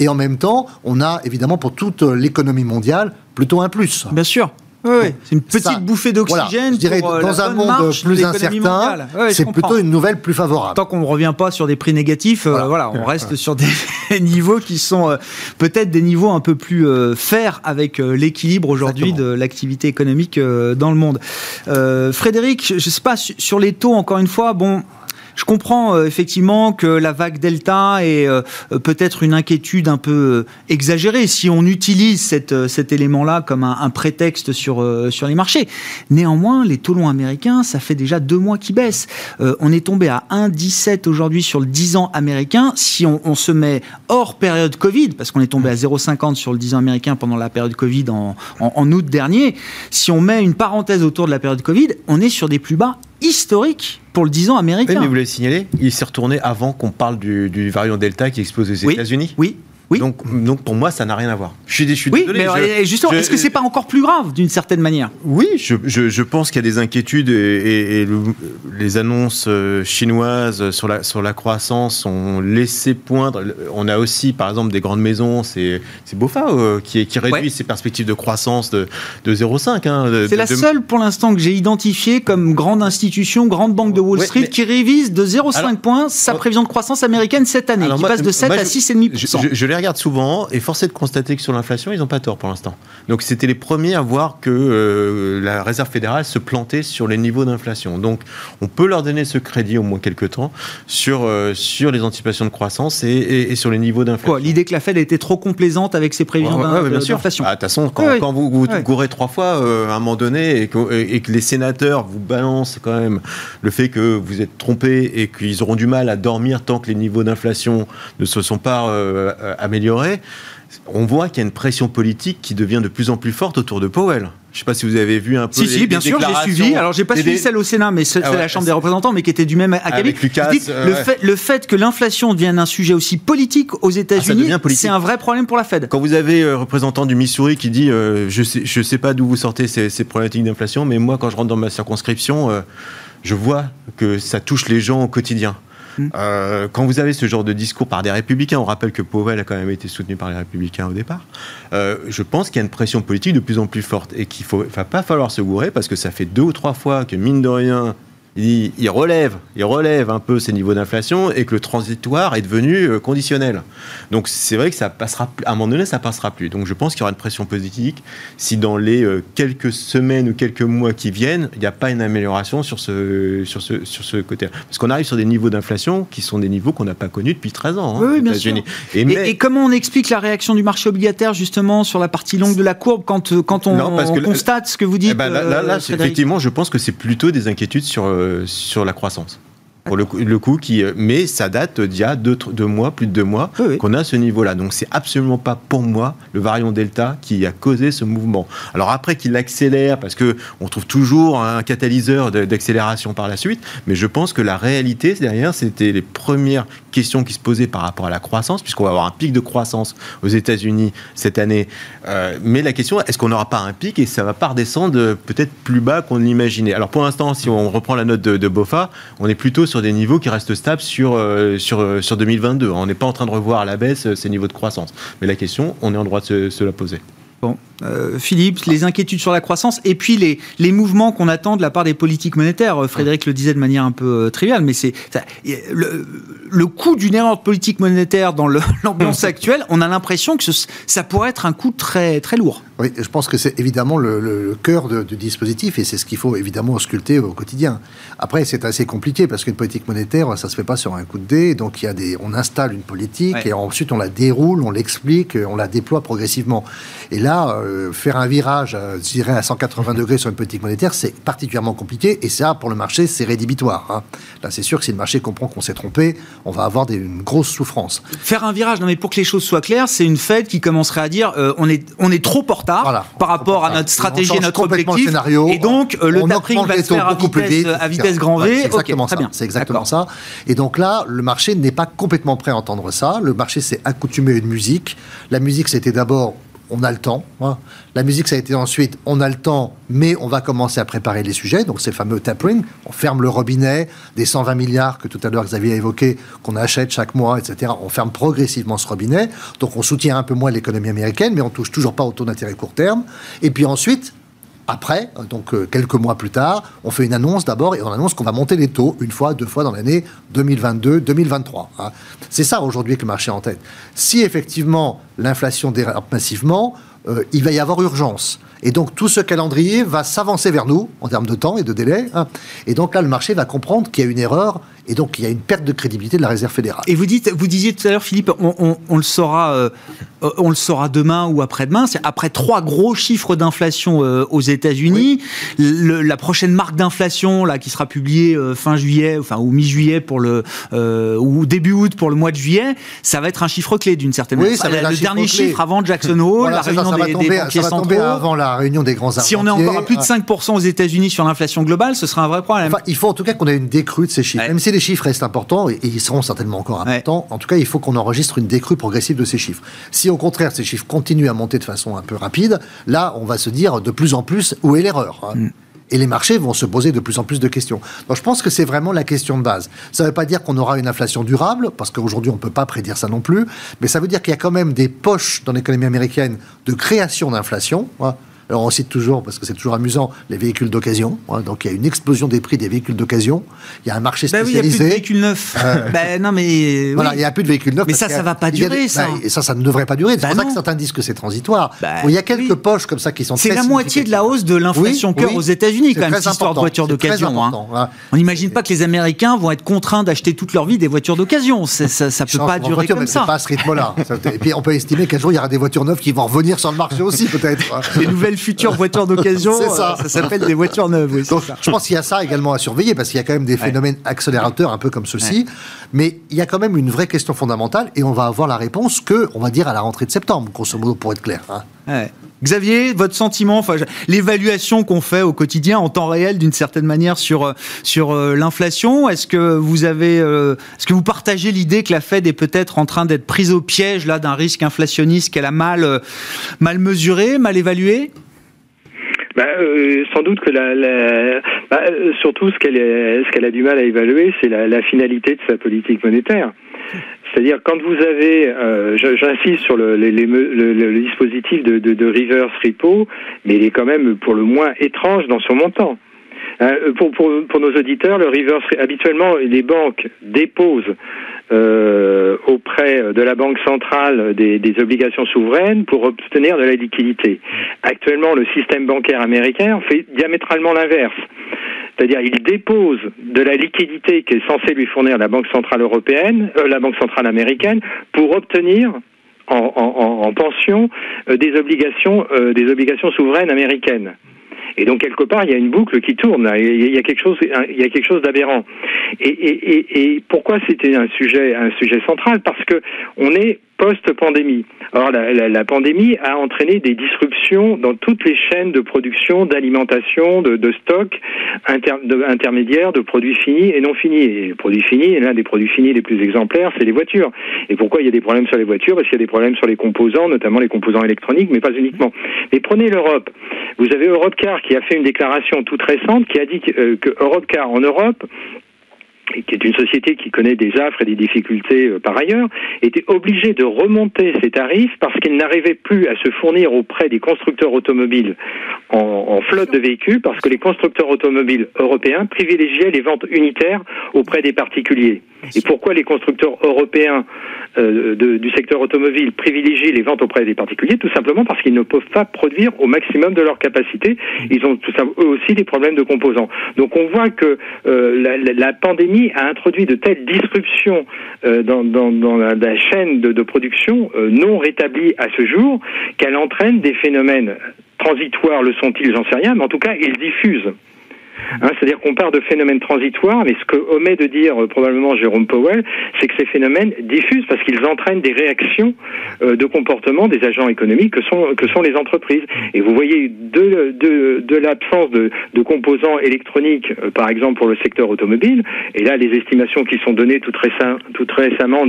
Et en même temps, on a évidemment pour toute l'économie mondiale plutôt un plus. Bien sûr. Oui, c'est une petite bouffée d'oxygène. je dirais, euh, dans un monde plus incertain, c'est plutôt une nouvelle plus favorable. Tant qu'on ne revient pas sur des prix négatifs, euh, voilà, on reste sur des niveaux qui sont euh, peut-être des niveaux un peu plus fers avec l'équilibre aujourd'hui de l'activité économique dans le monde. Frédéric, je ne sais pas, sur les taux, encore une fois, bon, je comprends effectivement que la vague Delta est peut-être une inquiétude un peu exagérée si on utilise cette, cet élément-là comme un, un prétexte sur, sur les marchés. Néanmoins, les taux longs américains, ça fait déjà deux mois qu'ils baissent. on est tombé à 1,17 aujourd'hui sur le 10 ans américain. Si on, on se met hors période Covid, parce qu'on est tombé à 0,50 sur le 10 ans américain pendant la période Covid en, en, août dernier, si on met une parenthèse autour de la période Covid, on est sur des plus bas historiques pour le 10 ans américain. Oui, mais vous l'avez signalé, il s'est retourné avant qu'on parle du, du, variant Delta qui explose aux États-Unis. Oui, oui. Donc, donc pour moi, ça n'a rien à voir. Je suis, suis oui, désolé. Mais justement, est-ce que c'est pas encore plus grave d'une certaine manière? Oui, je, je, je pense qu'il y a des inquiétudes et, et, les annonces euh, chinoises sur la, sur la croissance ont laissé poindre. On a aussi, par exemple, des grandes maisons, c'est BOFA euh, qui, qui réduit ses perspectives de croissance de, de 0,5. Hein, c'est la seule pour l'instant que j'ai identifiée comme grande institution, grande banque de Wall Street qui révise de 0,5 points sa prévision de croissance américaine cette année, qui passe de 7 à 6,5%. Je, je, regarde souvent et force est de constater que sur l'inflation, ils n'ont pas tort pour l'instant. Donc c'était les premiers à voir que euh, la Réserve fédérale se plantait sur les niveaux d'inflation. Donc on peut leur donner ce crédit au moins quelques temps sur, euh, sur les anticipations de croissance et, et, sur les niveaux d'inflation. L'idée que la Fed était trop complaisante avec ses prévisions d'inflation. Ah, de toute façon, quand, quand vous, vous gourrez trois fois euh, à un moment donné et que, et que les sénateurs vous balancent quand même le fait que vous êtes trompé et qu'ils auront du mal à dormir tant que les niveaux d'inflation ne se sont pas améliorés, on voit qu'il y a une pression politique qui devient de plus en plus forte autour de Powell. Je ne sais pas si vous avez vu un peu. Si, si, bien sûr, j'ai suivi. Alors, j'ai pas suivi celle au Sénat, mais c'est ah la Chambre des représentants, mais qui était du même acabit. Lucas, le, fait, le fait que l'inflation devienne un sujet aussi politique aux ah, États-Unis, c'est un vrai problème pour la Fed. Quand vous avez un euh, représentant du Missouri qui dit euh, Je ne sais, je sais pas d'où vous sortez ces, ces problématiques d'inflation, mais moi, quand je rentre dans ma circonscription, euh, je vois que ça touche les gens au quotidien. Mm. Euh, quand vous avez ce genre de discours par des républicains, on rappelle que Powell a quand même été soutenu par les républicains au départ, euh, je pense qu'il y a une pression politique de plus en plus forte et qu'il ne va pas falloir se gourer parce que ça fait deux ou trois fois que, mine de rien, il, relève, il relève un peu ces niveaux d'inflation et que le transitoire est devenu euh, conditionnel. Donc c'est vrai que ça passera, à un moment donné, ça passera plus. Donc je pense qu'il y aura une pression politique si dans les euh, quelques semaines ou quelques mois qui viennent, il n'y a pas une amélioration sur ce, sur ce, sur ce côté. Parce qu'on arrive sur des niveaux d'inflation qui sont des niveaux qu'on n'a pas connus depuis 13 ans. Hein, oui, bien sûr. Et, comment on explique la réaction du marché obligataire justement sur la partie longue de la courbe quand, euh, quand on, constate ce que vous dites eh ben, Là, là effectivement, je pense que c'est plutôt des inquiétudes sur sur la croissance. Pour le, le coup qui, euh, mais ça date d'il y a deux, deux, mois, plus de deux mois, qu'on a ce niveau-là. Donc c'est absolument pas pour moi le variant Delta qui a causé ce mouvement. Alors après qu'il accélère, parce que on trouve toujours un catalyseur d'accélération par la suite, mais je pense que la réalité derrière, c'était les premières questions qui se posaient par rapport à la croissance, puisqu'on va avoir un pic de croissance aux États-Unis cette année. Euh, mais la question, est-ce qu'on n'aura pas un pic et ça va pas redescendre peut-être plus bas qu'on l'imaginait? Alors pour l'instant, si on reprend la note de, de BOFA, on est plutôt sur des niveaux qui restent stables sur, euh, sur, euh, sur 2022. On n'est pas en train de revoir à la baisse euh, ces niveaux de croissance. Mais la question, on est en droit de se la poser. Euh, Philippe, les inquiétudes sur la croissance et puis les, les mouvements qu'on attend de la part des politiques monétaires. Euh, Frédéric le disait de manière un peu euh, triviale, mais c'est le, le, coût d'une erreur de politique monétaire dans l'ambiance actuelle. On a l'impression que ça pourrait être un coût très très lourd. Oui, je pense que c'est évidemment le, le cœur du dispositif et c'est ce qu'il faut évidemment ausculter au quotidien. Après, c'est assez compliqué parce qu'une politique monétaire, ça se fait pas sur un coup de dé. Donc il y a des, on installe une politique et ensuite on la déroule, on l'explique, on la déploie progressivement. Et là, euh, faire un virage, euh, je dirais, à 180 degrés sur une politique monétaire, c'est particulièrement compliqué. Et ça, pour le marché, c'est rédhibitoire. Hein. Là, c'est sûr que si le marché comprend qu'on s'est trompé, on va avoir des, une grosse souffrance. Faire un virage, non mais pour que les choses soient claires, c'est une Fed qui commencerait à dire euh, on, est, on est trop en retard par rapport à notre stratégie et notre objectif. scénario, et donc, le tapering va se faire à vitesse, à vitesse grand V. c'est exactement ça. C'est exactement ça. Et donc là, le marché n'est pas complètement prêt à entendre ça. Le marché s'est accoutumé à une musique. La musique, c'était d'abord on a le temps. Hein. La musique, ça a été ensuite, on a le temps, mais on va commencer à préparer les sujets. Donc, ces fameux tapering, on ferme le robinet des 120 milliards que tout à l'heure Xavier a évoqué, qu'on achète chaque mois, etc. On ferme progressivement ce robinet. Donc, on soutient un peu moins l'économie américaine, mais on touche toujours pas au taux d'intérêt court terme. Et puis ensuite, après, donc euh, quelques mois plus tard, on fait une annonce d'abord et on annonce qu'on va monter les taux une fois, deux fois dans l'année 2022-2023. Hein. C'est ça aujourd'hui que le marché en tête. Si effectivement l'inflation dérape massivement, euh, il va y avoir urgence. Et donc tout ce calendrier va s'avancer vers nous en termes de temps et de délai. Hein. Et donc là, le marché va comprendre qu'il y a une erreur Et donc, il y a une perte de crédibilité de la réserve fédérale. Et vous, dites, vous disiez tout à l'heure, Philippe, on, le saura, euh, on le saura demain ou après-demain. C'est après trois gros chiffres d'inflation euh, aux États-Unis, la prochaine marque d'inflation là qui sera publiée euh, fin juillet, enfin ou mi-juillet pour le ou début août pour le mois de juillet, ça va être un chiffre clé d'une certaine manière. Ça le dernier chiffre avant Jackson Hole, la réunion des, banquiers centraux. avant la réunion des grands Si on est encore à plus de 5% aux États-Unis sur l'inflation globale, ce sera un vrai problème. Enfin, il faut en tout cas qu'on ait une décrue de ces chiffres. Même si les chiffres restent importants, et, ils seront certainement encore importants, en tout cas, il faut qu'on enregistre une décrue progressive de ces chiffres. Si au contraire, ces chiffres continuent à monter de façon un peu rapide, là, on va se dire de plus en plus où est l'erreur. Hein. Mm. Et les marchés vont se poser de plus en plus de questions. Donc je pense que c'est vraiment la question de base. Ça ne veut pas dire qu'on aura une inflation durable, parce qu'aujourd'hui on ne peut pas prédire ça non plus, mais ça veut dire qu'il y a quand même des poches dans l'économie américaine de création d'inflation. Hein. Alors on cite toujours, parce que c'est toujours amusant, les véhicules d'occasion. Hein. donc il y a une explosion des prix des véhicules d'occasion. Il y a un marché spécialisé. Ben oui, il n'y a plus de véhicules neufs. Euh, ben non, mais. Voilà, il n'y a plus de véhicules neufs. Mais ça, ça ne va pas durer, ça. et ça, ça ne devrait pas durer. C'est pour ça que certains disent que c'est transitoire. il y a quelques poches comme ça qui sont C'est la moitié de la hausse de l'inflation cœur aux États-Unis, quand même, cette histoire de voitures d'occasion. Hein. On n'imagine pas que les Américains vont être contraints d'acheter toute leur vie des voitures d'occasion. Ça ne peut pas durer comme ça. pas à ce rythme-là. Et puis on peut estimer qu'un jour, il y aura des voitures neuves qui vont revenir sur le marché aussi, peut-être. Les nouvelles futures voitures d'occasion ça. Euh, ça s'appelle des voitures neuves. je pense qu'il y a ça également à surveiller parce qu'il y a quand même des phénomènes accélérateurs un peu comme ceci. Mais il y a quand même une vraie question fondamentale et on va avoir la réponse que, on va dire, à la rentrée de septembre, grosso modo, pour être clair. Hein. Xavier, votre sentiment, enfin, l'évaluation qu'on fait au quotidien en temps réel d'une certaine manière sur euh, sur euh, l'inflation, est-ce que vous avez, est-ce que vous partagez l'idée que la Fed est peut-être en train d'être prise au piège là d'un risque inflationniste qu'elle a mal mal mesuré, mal évalué? Bah, euh, sans doute que la, bah, surtout ce qu'elle ce qu'elle a du mal à évaluer, c'est la, finalité de sa politique monétaire. C'est-à-dire quand vous avez, euh, j'insiste sur le, dispositif de, de, de, reverse repo, mais il est quand même pour le moins étrange dans son montant. Euh, pour, pour, pour, nos auditeurs, le reverse habituellement les banques déposent euh, auprès de la Banque centrale des, obligations souveraines pour obtenir de la liquidité. Actuellement, le système bancaire américain fait diamétralement l'inverse. C'est-à-dire, il dépose de la liquidité qui est censée lui fournir la Banque centrale européenne, euh, la Banque centrale américaine, pour obtenir en, en, en pension euh, des obligations, des obligations souveraines américaines. Et donc quelque part, il y a une boucle qui tourne. Il y a quelque chose, il y a quelque chose d'aberrant. Et, pourquoi c'était un sujet, un sujet central? Parce que on est post-pandémie. Alors la, pandémie a entraîné des disruptions dans toutes les chaînes de production, d'alimentation, de, de, stock inter, de, intermédiaires, de produits finis et non finis. Et les produits finis, l'un des produits finis les plus exemplaires, c'est les voitures. Et pourquoi il y a des problèmes sur les voitures? Parce qu'il y a des problèmes sur les composants, notamment les composants électroniques, mais pas uniquement. Mais prenez l'Europe. Vous avez Qui a fait une déclaration toute récente qui a dit que, euh, que en Europe qui est une société qui connaît des affres et des difficultés euh, par ailleurs, était obligée de remonter ses tarifs parce qu'elle n'arrivait plus à se fournir auprès des constructeurs automobiles en, flotte de véhicules parce que les constructeurs automobiles européens privilégiaient les ventes unitaires auprès des particuliers. Et pourquoi les constructeurs européens euh, du secteur automobile privilégient les ventes auprès des particuliers Tout simplement parce qu'ils ne peuvent pas produire au maximum de leur capacité. Ils ont tout eux aussi des problèmes de composants. Donc on voit que euh, la, pandémie a introduit de telles disruptions euh, dans, la, chaîne de, de production non rétablies à ce jour qu'elle entraîne des phénomènes transitoires, le sont-ils, j'en sais rien, mais en tout cas, ils diffusent. Hein, C'est-à-dire qu'on part de phénomènes transitoires, mais ce que omet de dire euh, probablement Jérôme Powell, c'est que ces phénomènes diffusent parce qu'ils entraînent des réactions euh, de comportement des agents économiques que sont, que sont les entreprises. Et vous voyez de, de, l'absence de, composants électroniques, euh, par exemple pour le secteur automobile, et là les estimations qui sont données tout, récem, tout récemment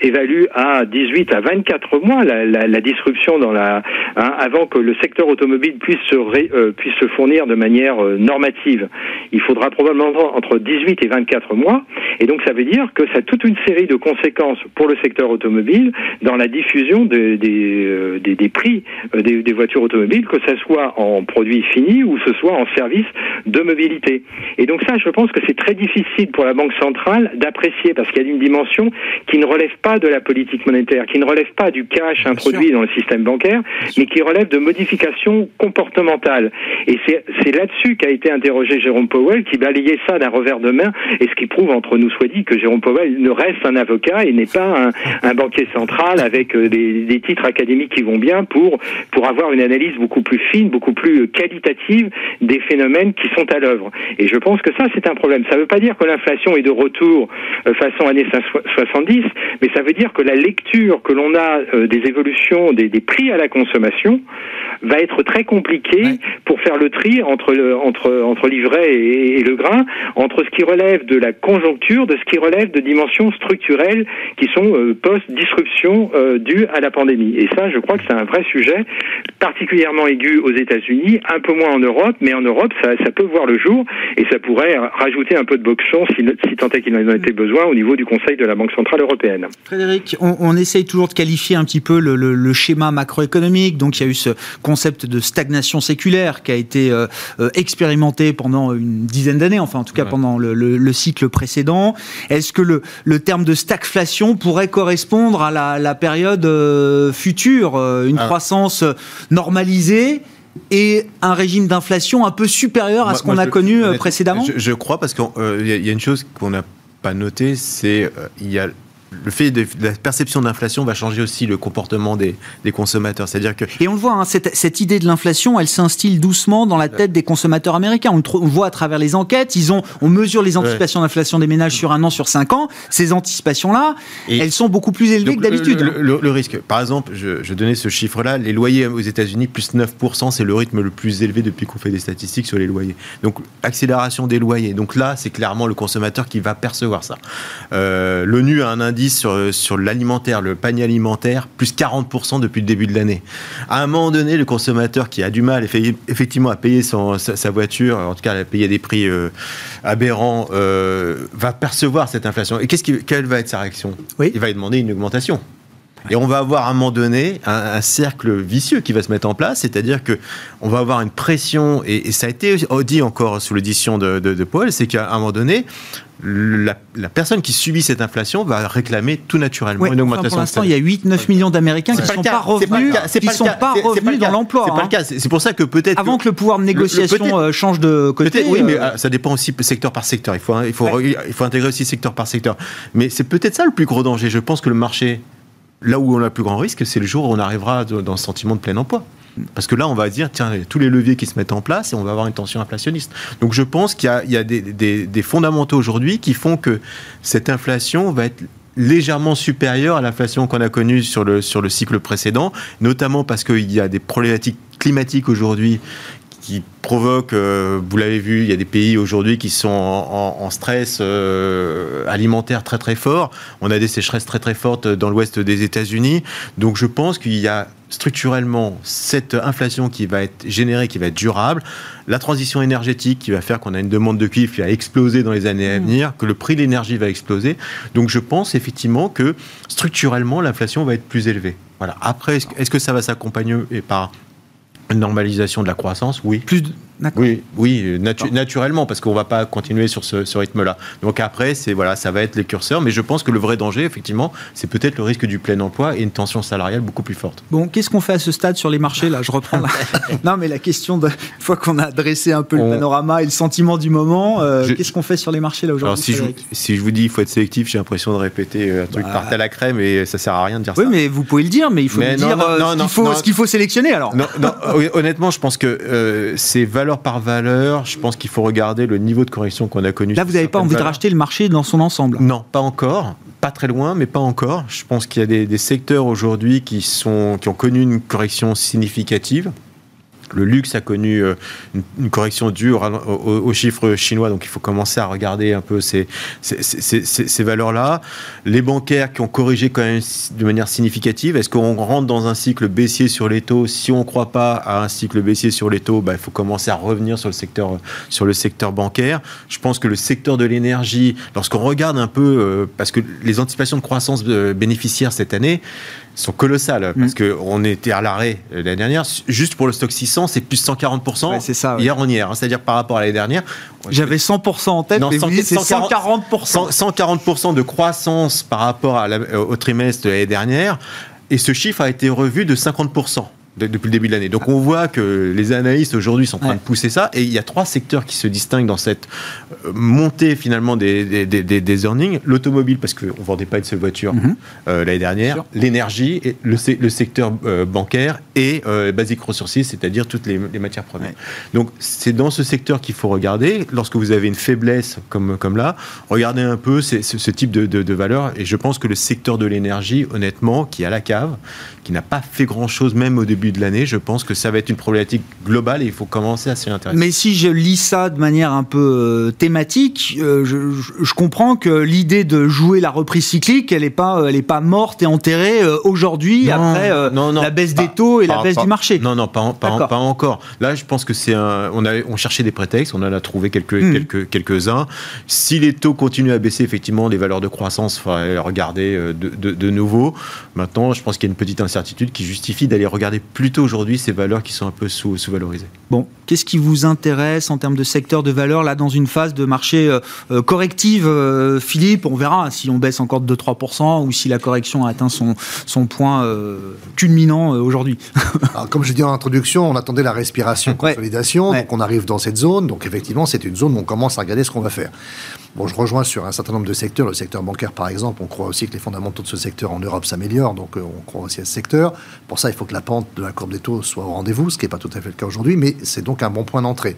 évaluent à 18 à 24 mois la, disruption dans la, hein, avant que le secteur automobile puisse se, puisse se fournir de manière normative il faudra probablement entre 18 et 24 mois. Et donc ça veut dire que ça a toute une série de conséquences pour le secteur automobile dans la diffusion des, euh, des, des, prix euh, des, des, voitures automobiles, que ce soit en produits finis ou ce soit en services de mobilité. Et donc ça, je pense que c'est très difficile pour la Banque centrale d'apprécier parce qu'il y a une dimension qui ne relève pas de la politique monétaire, qui ne relève pas du cash introduit dans le système bancaire, mais qui relève de modifications comportementales. Et c'est là-dessus qu'a été interrogé Jérôme Powell, qui balayait ça d'un revers de main, et ce qui prouve, entre nous soit dit, que Jérôme Powell ne reste un avocat et n'est pas un, banquier central avec euh, des, des, titres académiques qui vont bien pour, pour avoir une analyse beaucoup plus fine, beaucoup plus qualitative des phénomènes qui sont à l'œuvre. Et je pense que ça, c'est un problème. Ça ne veut pas dire que l'inflation est de retour euh, façon années 70, mais ça veut dire que la lecture que l'on a euh, des évolutions des, des prix à la consommation va être très compliquée pour faire le tri entre, le, entre, entre l'ivraie et, le grain, entre ce qui relève de la conjoncture, de ce qui relève de dimensions structurelles qui sont euh, post-disruption euh, due à la pandémie. Et ça, je crois que c'est un vrai sujet, particulièrement aigu aux États-Unis, un peu moins en Europe, mais en Europe, ça, ça peut voir le jour et ça pourrait rajouter un peu de boxon si, si tant est qu'il en était besoin au niveau du Conseil de la Banque Centrale Européenne. Frédéric, on, essaye toujours de qualifier un petit peu le schéma macroéconomique. Donc, il y a eu ce concept de stagnation séculaire qui a été euh, euh, expérimenté pendant une dizaine d'années, enfin en tout cas pendant le, le, cycle précédent. Est-ce que le, le, terme de stagflation pourrait correspondre à la, la période euh, future, une ah. croissance normalisée et un régime d'inflation un peu supérieur à ce qu'on a connu précédemment? je, je, crois parce qu'il y, a une chose qu'on n'a pas notée, c'est il y a le fait de, la perception d'inflation va changer aussi le comportement des, consommateurs. C'est-à-dire que et on le voit, hein, cette, idée de l'inflation, elle s'instille doucement dans la tête des consommateurs américains. On le, voit à travers les enquêtes. Ils ont, on mesure les anticipations d'inflation des ménages sur un an, sur cinq ans. Ces anticipations-là, elles sont beaucoup plus élevées que d'habitude. Le, risque, par exemple, je, je donnais ce chiffre-là. Les loyers aux États-Unis plus 9%, c'est le rythme le plus élevé depuis qu'on fait des statistiques sur les loyers. Donc accélération des loyers. Donc là, c'est clairement le consommateur qui va percevoir ça. Euh, L'ONU a un indice sur, sur l'alimentaire, le panier alimentaire, plus 40% depuis le début de l'année. À un moment donné, le consommateur qui a du mal effectivement à payer son, sa, voiture, en tout cas à payer des prix euh, aberrants, euh, va percevoir cette inflation. Et qu'est-ce qui, quelle va être sa réaction? Il va demander une augmentation. Et on va avoir à un moment donné un, cercle vicieux qui va se mettre en place, c'est-à-dire que on va avoir une pression, et, ça a été dit encore sous l'édition de, de, Paul, c'est qu'à un moment donné, la, personne qui subit cette inflation va réclamer tout naturellement une augmentation. pour l'instant, il y a 8-9 millions d'Américains qui ne sont pas revenus, qui sont pas revenus dans l'emploi. C'est pas le hein. cas. C'est pour ça que peut-être avant que le pouvoir de négociation euh, change de côté. Oui, mais euh, ça dépend aussi secteur par secteur. Il faut il faut il faut intégrer aussi secteur par secteur. Mais c'est peut-être ça le plus gros danger. Je pense que le marché Là où on a le plus grand risque, c'est le jour où on arrivera dans ce sentiment de plein emploi. Parce que là, on va dire, tiens, tous les leviers qui se mettent en place et on va avoir une tension inflationniste. Donc je pense qu'il y a, des, fondamentaux aujourd'hui qui font que cette inflation va être légèrement supérieure à l'inflation qu'on a connue sur le, sur le cycle précédent, notamment parce qu'il y a des problématiques climatiques aujourd'hui qui provoquent, euh, vous l'avez vu, il y a des pays aujourd'hui qui sont en, stress euh, alimentaire très très fort. On a des sécheresses très très fortes dans l'ouest des États-Unis. Donc je pense qu'il y a structurellement cette inflation qui va être générée, qui va être durable, la transition énergétique qui va faire qu'on a une demande de cuivre qui va exploser dans les années à mmh. venir, que le prix de l'énergie va exploser. Donc je pense effectivement que structurellement l'inflation va être plus élevée. Voilà. Après, est-ce que ça va s'accompagner par normalisation de la croissance, oui. Plus oui, oui naturellement, parce qu'on ne va pas continuer sur ce, rythme-là. Donc après, c'est voilà, ça va être les curseurs, mais je pense que le vrai danger, effectivement, c'est peut-être le risque du plein emploi et une tension salariale beaucoup plus forte. Bon, qu'est-ce qu'on fait à ce stade sur les marchés Là, je reprends. non, mais la question de, une fois qu'on a dressé un peu le panorama et le sentiment du moment, euh, qu'est-ce qu'on fait sur les marchés là aujourd'hui si je, si je vous dis il faut être sélectif, j'ai l'impression de répéter euh, un truc bah... par à la crème et ça sert à rien de dire ça. Oui, mais vous pouvez le dire, mais il faut dire euh, ce qu'il faut, ce qu'il faut sélectionner alors. Non, honnêtement, je pense que c'est valeur par valeur. Je pense qu'il faut regarder le niveau de correction qu'on a connu. Là, vous n'avez pas envie de racheter le marché dans son ensemble? Non, pas encore. Pas très loin, mais pas encore. Je pense qu'il y a des, des secteurs aujourd'hui qui, sont, qui ont connu une correction significative. Le luxe a connu euh, une, correction dure aux, chiffres chinois, donc il faut commencer à regarder un peu ces, valeurs-là. Les bancaires qui ont corrigé quand même de manière significative. Est-ce qu'on rentre dans un cycle baissier sur les taux? Si on ne croit pas à un cycle baissier sur les taux, bah, il faut commencer à revenir sur le secteur, sur le secteur bancaire. Je pense que le secteur de l'énergie, lorsqu'on regarde un peu, euh, parce que les anticipations de croissance euh, bénéficiaire cette année, sont colossales parce mm. qu'on était à l'arrêt l'année dernière. Juste pour le stock 600, c'est plus 140%. c'est ça. Hier, on y est. Hein. C'est-à-dire par rapport à l'année dernière. J'avais 100% en tête, mais c'est 140%. 140% de croissance par rapport à au trimestre de l'année dernière. Et ce chiffre a été revu de 50%. Depuis le début de l'année. Donc on voit que les analystes aujourd'hui sont en train de pousser ça, et il y a trois secteurs qui se distinguent dans cette euh, montée finalement des, des, des, earnings. L'automobile, parce qu'on ne vendait pas une seule voiture mhm. euh, l'année dernière, l'énergie, le, le, secteur euh, bancaire et basic resources, c'est-à-dire toutes les, matières premières. Donc c'est dans ce secteur qu'il faut regarder. Lorsque vous avez une faiblesse comme, comme là, regardez un peu ce, ce type de, de, de valeur, et je pense que le secteur de l'énergie, honnêtement, qui a la cave, qui n'a pas fait grand-chose même au début de l'année. Je pense que ça va être une problématique globale et il faut commencer à s'y intéresser. Mais si je lis ça de manière un peu euh, thématique, euh, je, comprends que l'idée de jouer la reprise cyclique, elle n'est pas, euh, elle est pas morte et enterrée aujourd'hui après la baisse des taux et la baisse du marché. Non, non, pas, encore. Là, je pense que c'est un. On, a, on cherchait des prétextes, on en a trouvé quelques, hmm. quelques, quelques-uns. Si les taux continuent à baisser, effectivement, les valeurs de croissance, il faudrait regarder de, de, de nouveau. Maintenant, je pense qu'il y a une petite incertitude qui justifie d'aller regarder plutôt aujourd'hui ces valeurs qui sont un peu sous-valorisées. bon, qu'est-ce qui vous intéresse en termes de secteur de valeur là dans une phase de marché euh, euh, corrective, euh, Philippe? On verra si on baisse encore de 2-3% ou si la correction a atteint son, son point culminant aujourd'hui. comme je dis en introduction, on attendait la respiration, consolidation, donc on arrive dans cette zone, donc effectivement c'est une zone où on commence à regarder ce qu'on va faire. Bon, je rejoins sur un certain nombre de secteurs. Le secteur bancaire, par exemple, on croit aussi que les fondamentaux de ce secteur en Europe s'améliorent, donc euh, on croit aussi à ce secteur. Pour ça, il faut que la pente de la courbe des taux soit au rendez-vous, ce qui n'est pas tout à fait le cas aujourd'hui, mais c'est donc un bon point d'entrée.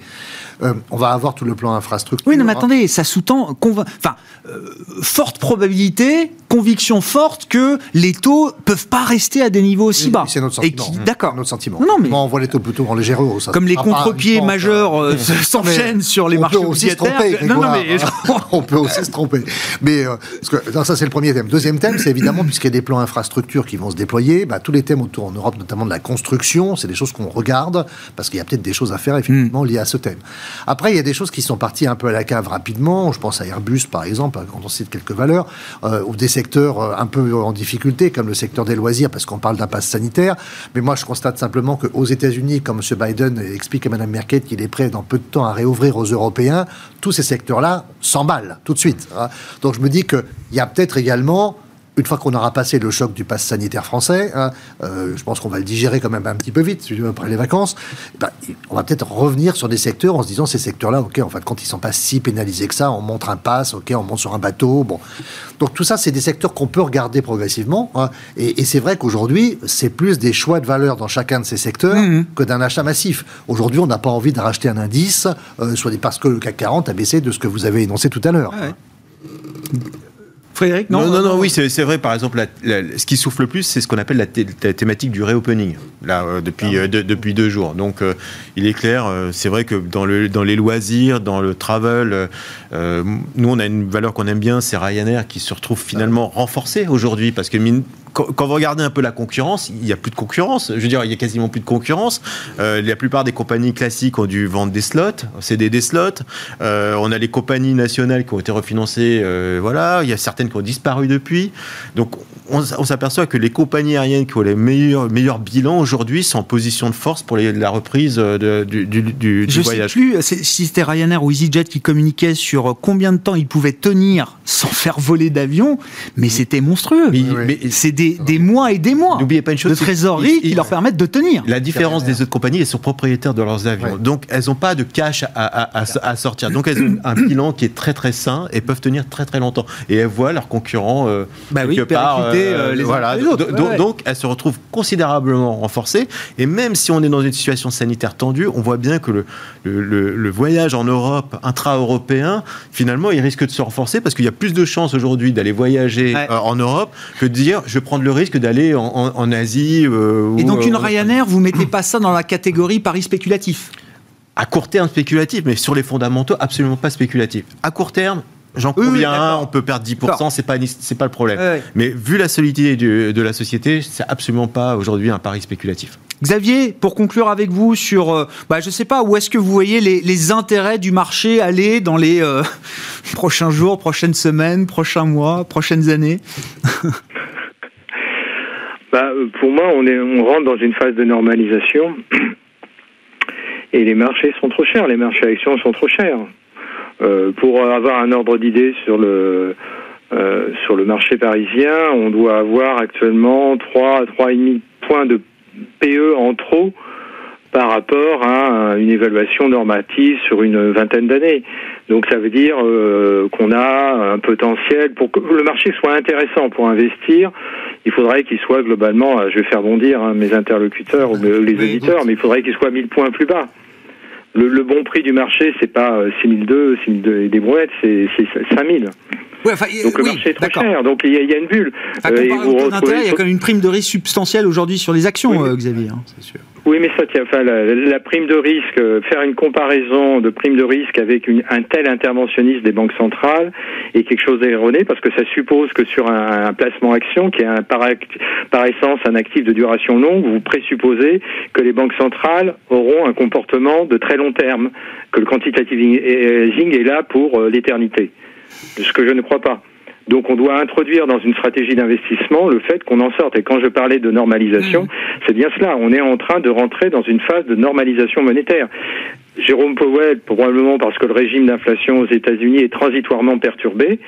Euh, on va avoir tout le plan infrastructure. Oui, non, mais attendez, ça sous-tend, enfin, euh, forte probabilité, conviction forte que les taux peuvent pas rester à des niveaux aussi bas. C'est notre sentiment. D'accord. Notre sentiment. Non, mais on voit les taux plutôt en légère hausse. Comme les contre-pieds majeurs s'enchaînent sur les marchés obligataires. Non, non, mais on peut aussi se tromper. Mais euh, ça, c'est le premier thème. Deuxième thème, c'est évidemment, puisqu'il y a des plans infrastructures qui vont se déployer, bah, tous les thèmes autour en Europe, notamment de la construction, c'est des choses qu'on regarde, parce qu'il y a peut-être des choses à faire, effectivement, hmm. liées à ce thème. Après, il y a des choses qui sont parties un peu à la cave rapidement. Je pense à Airbus, par exemple, quand on cite quelques valeurs, euh, ou des secteurs euh, un peu en difficulté, comme le secteur des loisirs, parce qu'on parle d'un pass sanitaire. Mais moi, je constate simplement qu'aux États-Unis, comme M. Biden explique à Mme Merkel qu'il est prêt dans peu de temps à réouvrir aux Européens, tous ces secteurs-là s'emballent tout de suite. Hein. Donc je me dis qu'il y a peut-être également une fois qu'on aura passé le choc du pass sanitaire français, hein, euh, je pense qu'on va le digérer quand même un petit peu vite après les vacances, ben, on va peut-être revenir sur des secteurs en se disant ces secteurs-là, ok, en fait, quand ils sont pas si pénalisés que ça, on montre un pass, ok, on monte sur un bateau, bon. Donc tout ça, c'est des secteurs qu'on peut regarder progressivement, hein, et, c'est vrai qu'aujourd'hui, c'est plus des choix de valeur dans chacun de ces secteurs mmh. que d'un achat massif. Aujourd'hui, on n'a pas envie de racheter un indice, euh, soit parce que le CAC 40 a baissé de ce que vous avez énoncé tout à l'heure. Frédéric, non Non, non, oui, c'est vrai. Par exemple, ce qui souffle le plus, c'est ce qu'on appelle la, thématique du reopening, là, euh, depuis, ah euh, depuis deux jours. Donc, euh, il est clair, c'est vrai que dans, le, dans les loisirs, dans le travel, nous, on a une valeur qu'on aime bien, c'est Ryanair, qui se retrouve finalement renforcé aujourd'hui, parce que quand, vous regardez un peu la concurrence, il n'y a plus de concurrence. Je veux dire, il y a quasiment plus de concurrence. Euh, la plupart des compagnies classiques ont dû vendre des slots, céder des slots. Euh, on a les compagnies nationales qui ont été refinancées. Euh, voilà, il y a certaines qui ont disparu depuis. Donc, on, s'aperçoit que les compagnies aériennes qui ont les meilleurs, meilleurs bilans aujourd'hui sont en position de force pour la reprise de, du, du, du, Je voyage. sais plus si c'était Ryanair ou EasyJet qui communiquait sur combien de temps ils pouvaient tenir sans faire voler d'avion, mais c'était monstrueux. Mais, c'est des des, mois et des mois N'oubliez pas une chose, de trésorerie qui leur permettent de tenir. La différence des autres compagnies, elles sont propriétaires de leurs avions. Donc, elles n'ont pas de cash à, sortir. Donc, elles ont un bilan qui est très très sain et peuvent tenir très très longtemps. Et elles voient leurs concurrents euh, bah oui, quelque part. Euh, euh, les voilà. Les autres. Donc, elles se retrouvent considérablement renforcées. Et même si on est dans une situation sanitaire tendue, on voit bien que le, le, voyage en Europe, intra-européen, finalement, il risque de se renforcer parce qu'il y a plus de chances aujourd'hui d'aller voyager en Europe que de dire je prends le risque d'aller en, Asie. Euh, et donc une euh, Ryanair, vous mettez pas ça dans la catégorie pari spéculatif À court terme spéculatif, mais sur les fondamentaux absolument pas spéculatif. À court terme, J'en conviens, on peut perdre 10%, c'est pas pas le problème. Mais vu la solidité de la société, c'est absolument pas aujourd'hui un pari spéculatif. Xavier, pour conclure avec vous sur, euh, bah, je sais pas, où est-ce que vous voyez les, intérêts du marché aller dans les prochains jours, prochaines semaines, prochains mois, prochaines années? Bah, pour moi, on, est, on rentre dans une phase de normalisation et les marchés sont trop chers, les marchés actions sont trop chers. Euh, pour avoir un ordre d'idée sur le euh, sur le marché parisien, on doit avoir actuellement 3 3,5 points de PE en trop par rapport à une évaluation normative sur une vingtaine d'années. Donc ça veut dire euh, qu'on a un potentiel pour que le marché soit intéressant pour investir. Il faudrait qu'il soit globalement, je vais faire bondir hein, mes interlocuteurs ou les éditeurs, mais il faudrait qu'il soit 1000 points plus bas. Le, bon prix du marché, c'est pas 6002, 6002 et des brouettes, c'est 5000. Donc le marché est très cher, donc il y, a une bulle. Euh, il y a quand même une prime de risque substantielle aujourd'hui sur les actions, euh, Xavier. Hein, c'est sûr. Oui, mais ça, enfin, la, prime de risque, euh, faire une comparaison de prime de risque avec une, un tel interventionniste des banques centrales est quelque chose d'erroné parce que ça suppose que sur un, placement action qui est un, par, par essence un actif de duration longue, vous présupposez que les banques centrales auront un comportement de très long terme, que le quantitative easing est là pour l'éternité. Ce que je ne crois pas. Donc on doit introduire dans une stratégie d'investissement le fait qu'on en sorte. Et quand je parlais de normalisation, mmh. c'est bien cela. On est en train de rentrer dans une phase de normalisation monétaire. Jérôme Powell, probablement parce que le régime d'inflation aux États-Unis est transitoirement perturbé,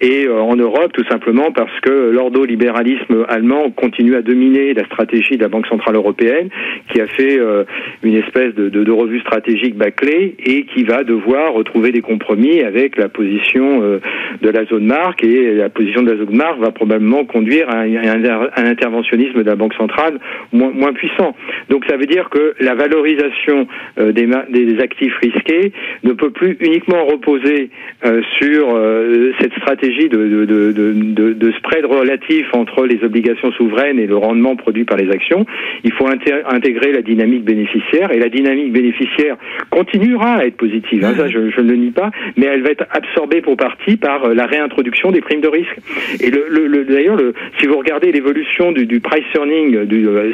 et euh, en Europe tout simplement parce que l'ordolibéralisme allemand continue à dominer la stratégie de la Banque centrale européenne, qui a fait euh, une espèce de, de, de, revue stratégique bâclée et qui va devoir retrouver des compromis avec la position euh, de la zone marque, et la position de la zone marque va probablement conduire à un, interventionnisme de la Banque centrale moins, moins, puissant. Donc ça veut dire que la valorisation des, des des actifs risqués ne peut plus uniquement reposer euh, sur euh, cette stratégie de, spread relatif entre les obligations souveraines et le rendement produit par les actions. Il faut intégrer la dynamique bénéficiaire et la dynamique bénéficiaire continuera à être positive. Hein, ça, je, ne le nie pas, mais elle va être absorbée pour partie par euh, la réintroduction des primes de risque. Et le, le, d'ailleurs, si vous regardez l'évolution du, du, price earning,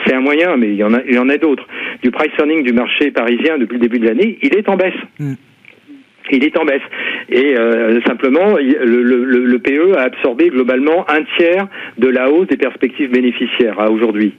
c'est un moyen, mais il y en a, il y en a d'autres, du price earning du marché parisien depuis le début de l'année il est en baisse. Hmm. Il est en baisse. Et euh, simplement, le, PE a absorbé globalement un tiers de la hausse des perspectives bénéficiaires à aujourd'hui.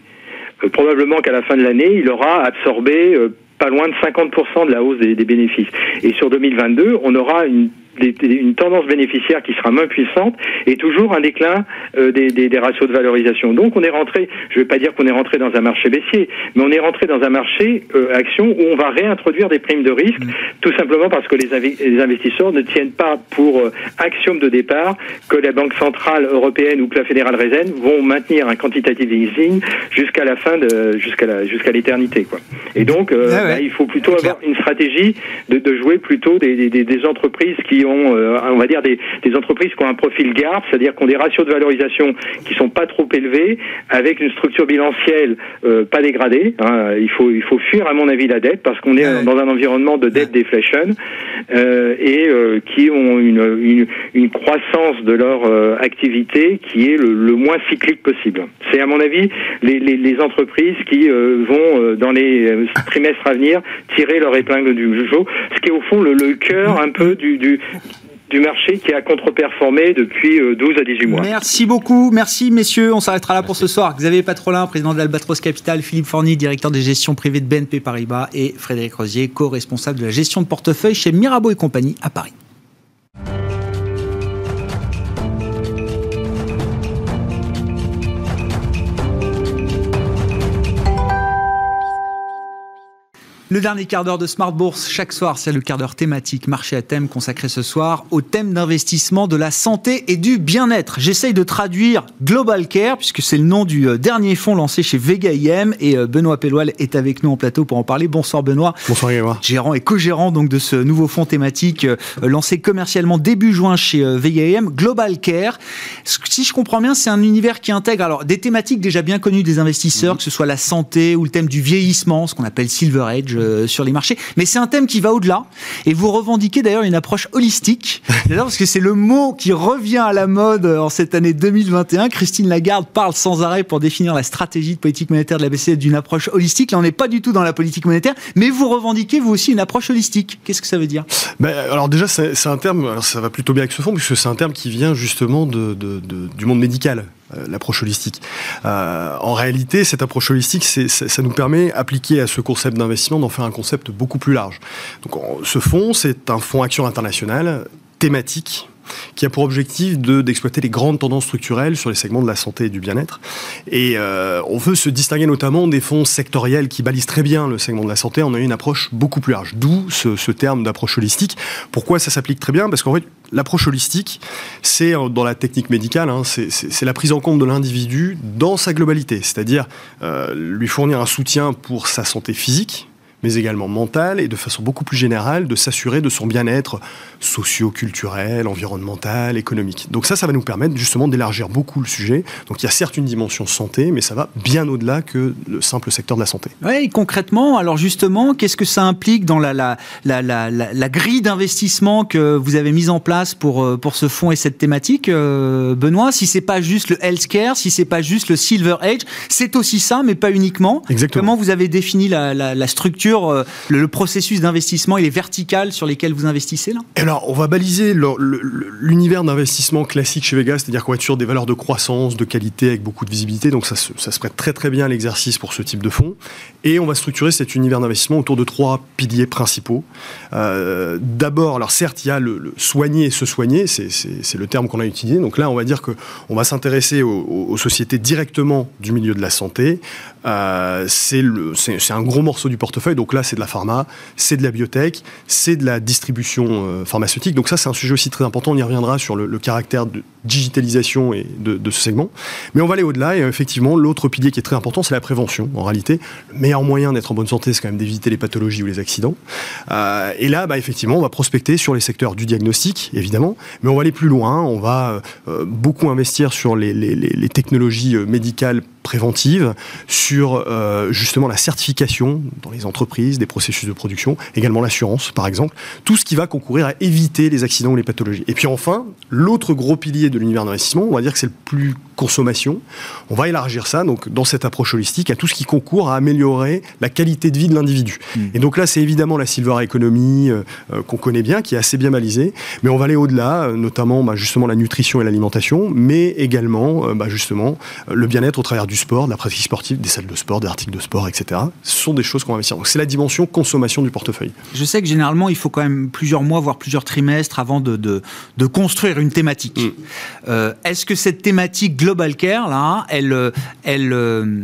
Euh, probablement qu'à la fin de l'année, il aura absorbé euh, pas loin de 50% de la hausse des, des, bénéfices. Et sur 2022, on aura une une tendance bénéficiaire qui sera moins puissante et toujours un déclin euh, des, des, des, ratios de valorisation. Donc on est rentré, je ne vais pas dire qu'on est rentré dans un marché baissier, mais on est rentré dans un marché euh, action où on va réintroduire des primes de risque, mmh. tout simplement parce que les, les, investisseurs ne tiennent pas pour euh, axiome de départ que la Banque centrale européenne ou que la Fédérale Réserve vont maintenir un quantitative easing jusqu'à la fin de jusqu'à la jusqu'à l'éternité quoi. Et donc euh, ah bah, il faut plutôt avoir une stratégie de, de jouer plutôt des, des, des entreprises qui ont, euh, on va dire, des, des, entreprises qui ont un profil garde, c'est-à-dire qui ont des ratios de valorisation qui sont pas trop élevés, avec une structure bilancielle euh, pas dégradée. Hein. Il faut il faut fuir à mon avis la dette parce qu'on est dans un environnement de dette deflation euh, et euh, qui ont une, une, une, croissance de leur euh, activité qui est le, le, moins cyclique possible. C'est à mon avis les, les, les entreprises qui vont dans les trimestres à venir tirer leur épingle du jeu, ce qui est au fond le, le cœur un peu du, du, du marché qui a contre-performé depuis 12 euh, à 18 mois. Merci beaucoup, merci messieurs, on s'arrêtera là pour ce soir. Xavier Patrolin, président de l'Albatros Capital, Philippe Forny, directeur des gestions privées de BNP Paribas et Frédéric Rosier, co-responsable de la gestion de portefeuille chez Mirabeau et compagnie à Paris. Le dernier quart d'heure de Smart Bourse, chaque soir, c'est le quart d'heure thématique marché à thème consacré ce soir au thème d'investissement de la santé et du bien-être. J'essaye de traduire Global Care, puisque c'est le nom du euh, dernier fonds lancé chez Vega IM, et euh, Benoît Pelloual est avec nous en plateau pour en parler. Bonsoir Benoît. Bonsoir Grégoire. Gérant et co-gérant donc de ce nouveau fonds thématique euh, lancé commercialement début juin chez Vega IM, Global Care. Si je comprends bien, c'est un univers qui intègre alors des thématiques déjà bien connues des investisseurs, mmh. que ce soit la santé ou le thème du vieillissement, ce qu'on appelle Silver Age euh, sur les marchés. Mais c'est un thème qui va au-delà. Et vous revendiquez d'ailleurs une approche holistique. parce que c'est le mot qui revient à la mode en cette année 2021. Christine Lagarde parle sans arrêt pour définir la stratégie de politique monétaire de la BCE d'une approche holistique. Là, on n'est pas du tout dans la politique monétaire, mais vous revendiquez vous aussi une approche holistique. Qu'est-ce que ça veut dire? Ben, Alors déjà, c'est un terme, alors ça va plutôt bien avec ce fond, puisque c'est un terme qui vient justement de, du monde médical. Euh, l'approche holistique. Euh, en réalité, cette approche holistique, ça nous permet, appliqué à ce concept d'investissement, d'en faire un concept beaucoup plus large. Donc, ce fonds, c'est un fonds action international thématique qui a pour objectif d'exploiter les grandes tendances structurelles sur les segments de la santé et du bien-être. Et on veut se distinguer notamment des fonds sectoriels qui balisent très bien le segment de la santé. On a une approche beaucoup plus large, d'où ce, terme d'approche holistique. Pourquoi ça s'applique très bien? Parce qu'en fait, l'approche holistique, c'est dans la technique médicale, hein, c'est la prise en compte de l'individu dans sa globalité, c'est-à-dire euh, lui fournir un soutien pour sa santé physique, mais également mentale et de façon beaucoup plus générale de s'assurer de son bien-être socio-culturel, environnemental, économique. Donc ça, ça va nous permettre justement d'élargir beaucoup le sujet. Donc il y a certes une dimension santé, mais ça va bien au-delà que le simple secteur de la santé. Oui, concrètement, alors justement, qu'est-ce que ça implique dans la, la, la, la, la grille d'investissement que vous avez mise en place pour, euh, pour ce fonds et cette thématique, euh, Benoît? Si c'est pas juste le healthcare, si c'est pas juste le Silver Age, c'est aussi ça, mais pas uniquement. Exactement. Comment vous avez défini la, la structure euh, le, processus d'investissement il est vertical sur lesquels vous investissez là? Alors, on va baliser l'univers d'investissement classique chez Vegas, c'est-à-dire qu'on va être sur des valeurs de croissance, de qualité, avec beaucoup de visibilité. Donc, ça, ça se prête très très bien à l'exercice pour ce type de fonds. Et on va structurer cet univers d'investissement autour de trois piliers principaux. Euh, d'abord, alors certes, il y a le, soigner et se soigner, c'est le terme qu'on a utilisé. Donc là, on va dire qu'on va s'intéresser aux, sociétés directement du milieu de la santé. Euh, c'est un gros morceau du portefeuille. Donc là, c'est de la pharma, c'est de la biotech, c'est de la distribution euh, pharmaceutique. Donc ça, c'est un sujet aussi très important. On y reviendra sur le, caractère de digitalisation et de, ce segment. Mais on va aller au-delà. Et effectivement, l'autre pilier qui est très important, c'est la prévention. En réalité, le meilleur moyen d'être en bonne santé, c'est quand même d'éviter les pathologies ou les accidents. Euh, et là, bah, effectivement, on va prospecter sur les secteurs du diagnostic, évidemment, mais on va aller plus loin. On va beaucoup investir sur les technologies médicales préventive, sur euh, justement la certification dans les entreprises, des processus de production, également l'assurance par exemple, tout ce qui va concourir à éviter les accidents ou les pathologies. Et puis enfin, l'autre gros pilier de l'univers d'investissement, on va dire que c'est le plus consommation, on va élargir ça donc dans cette approche holistique à tout ce qui concourt à améliorer la qualité de vie de l'individu. Hmm. Et donc là, c'est évidemment la silver economy euh, euh, qu'on connaît bien, qui est assez bien balisée, mais on va aller au-delà, notamment bah, justement la nutrition et l'alimentation, mais également bah, justement le bien-être au travers du du sport, de la pratique sportive, des salles de sport, des articles de sport, etc. Ce sont des choses qu'on va investir. Donc c'est la dimension consommation du portefeuille. Je sais que généralement, il faut quand même plusieurs mois, voire plusieurs trimestres avant de, de, construire une thématique. Mm. Euh, est-ce que cette thématique Global Care, là, elle, elle, euh,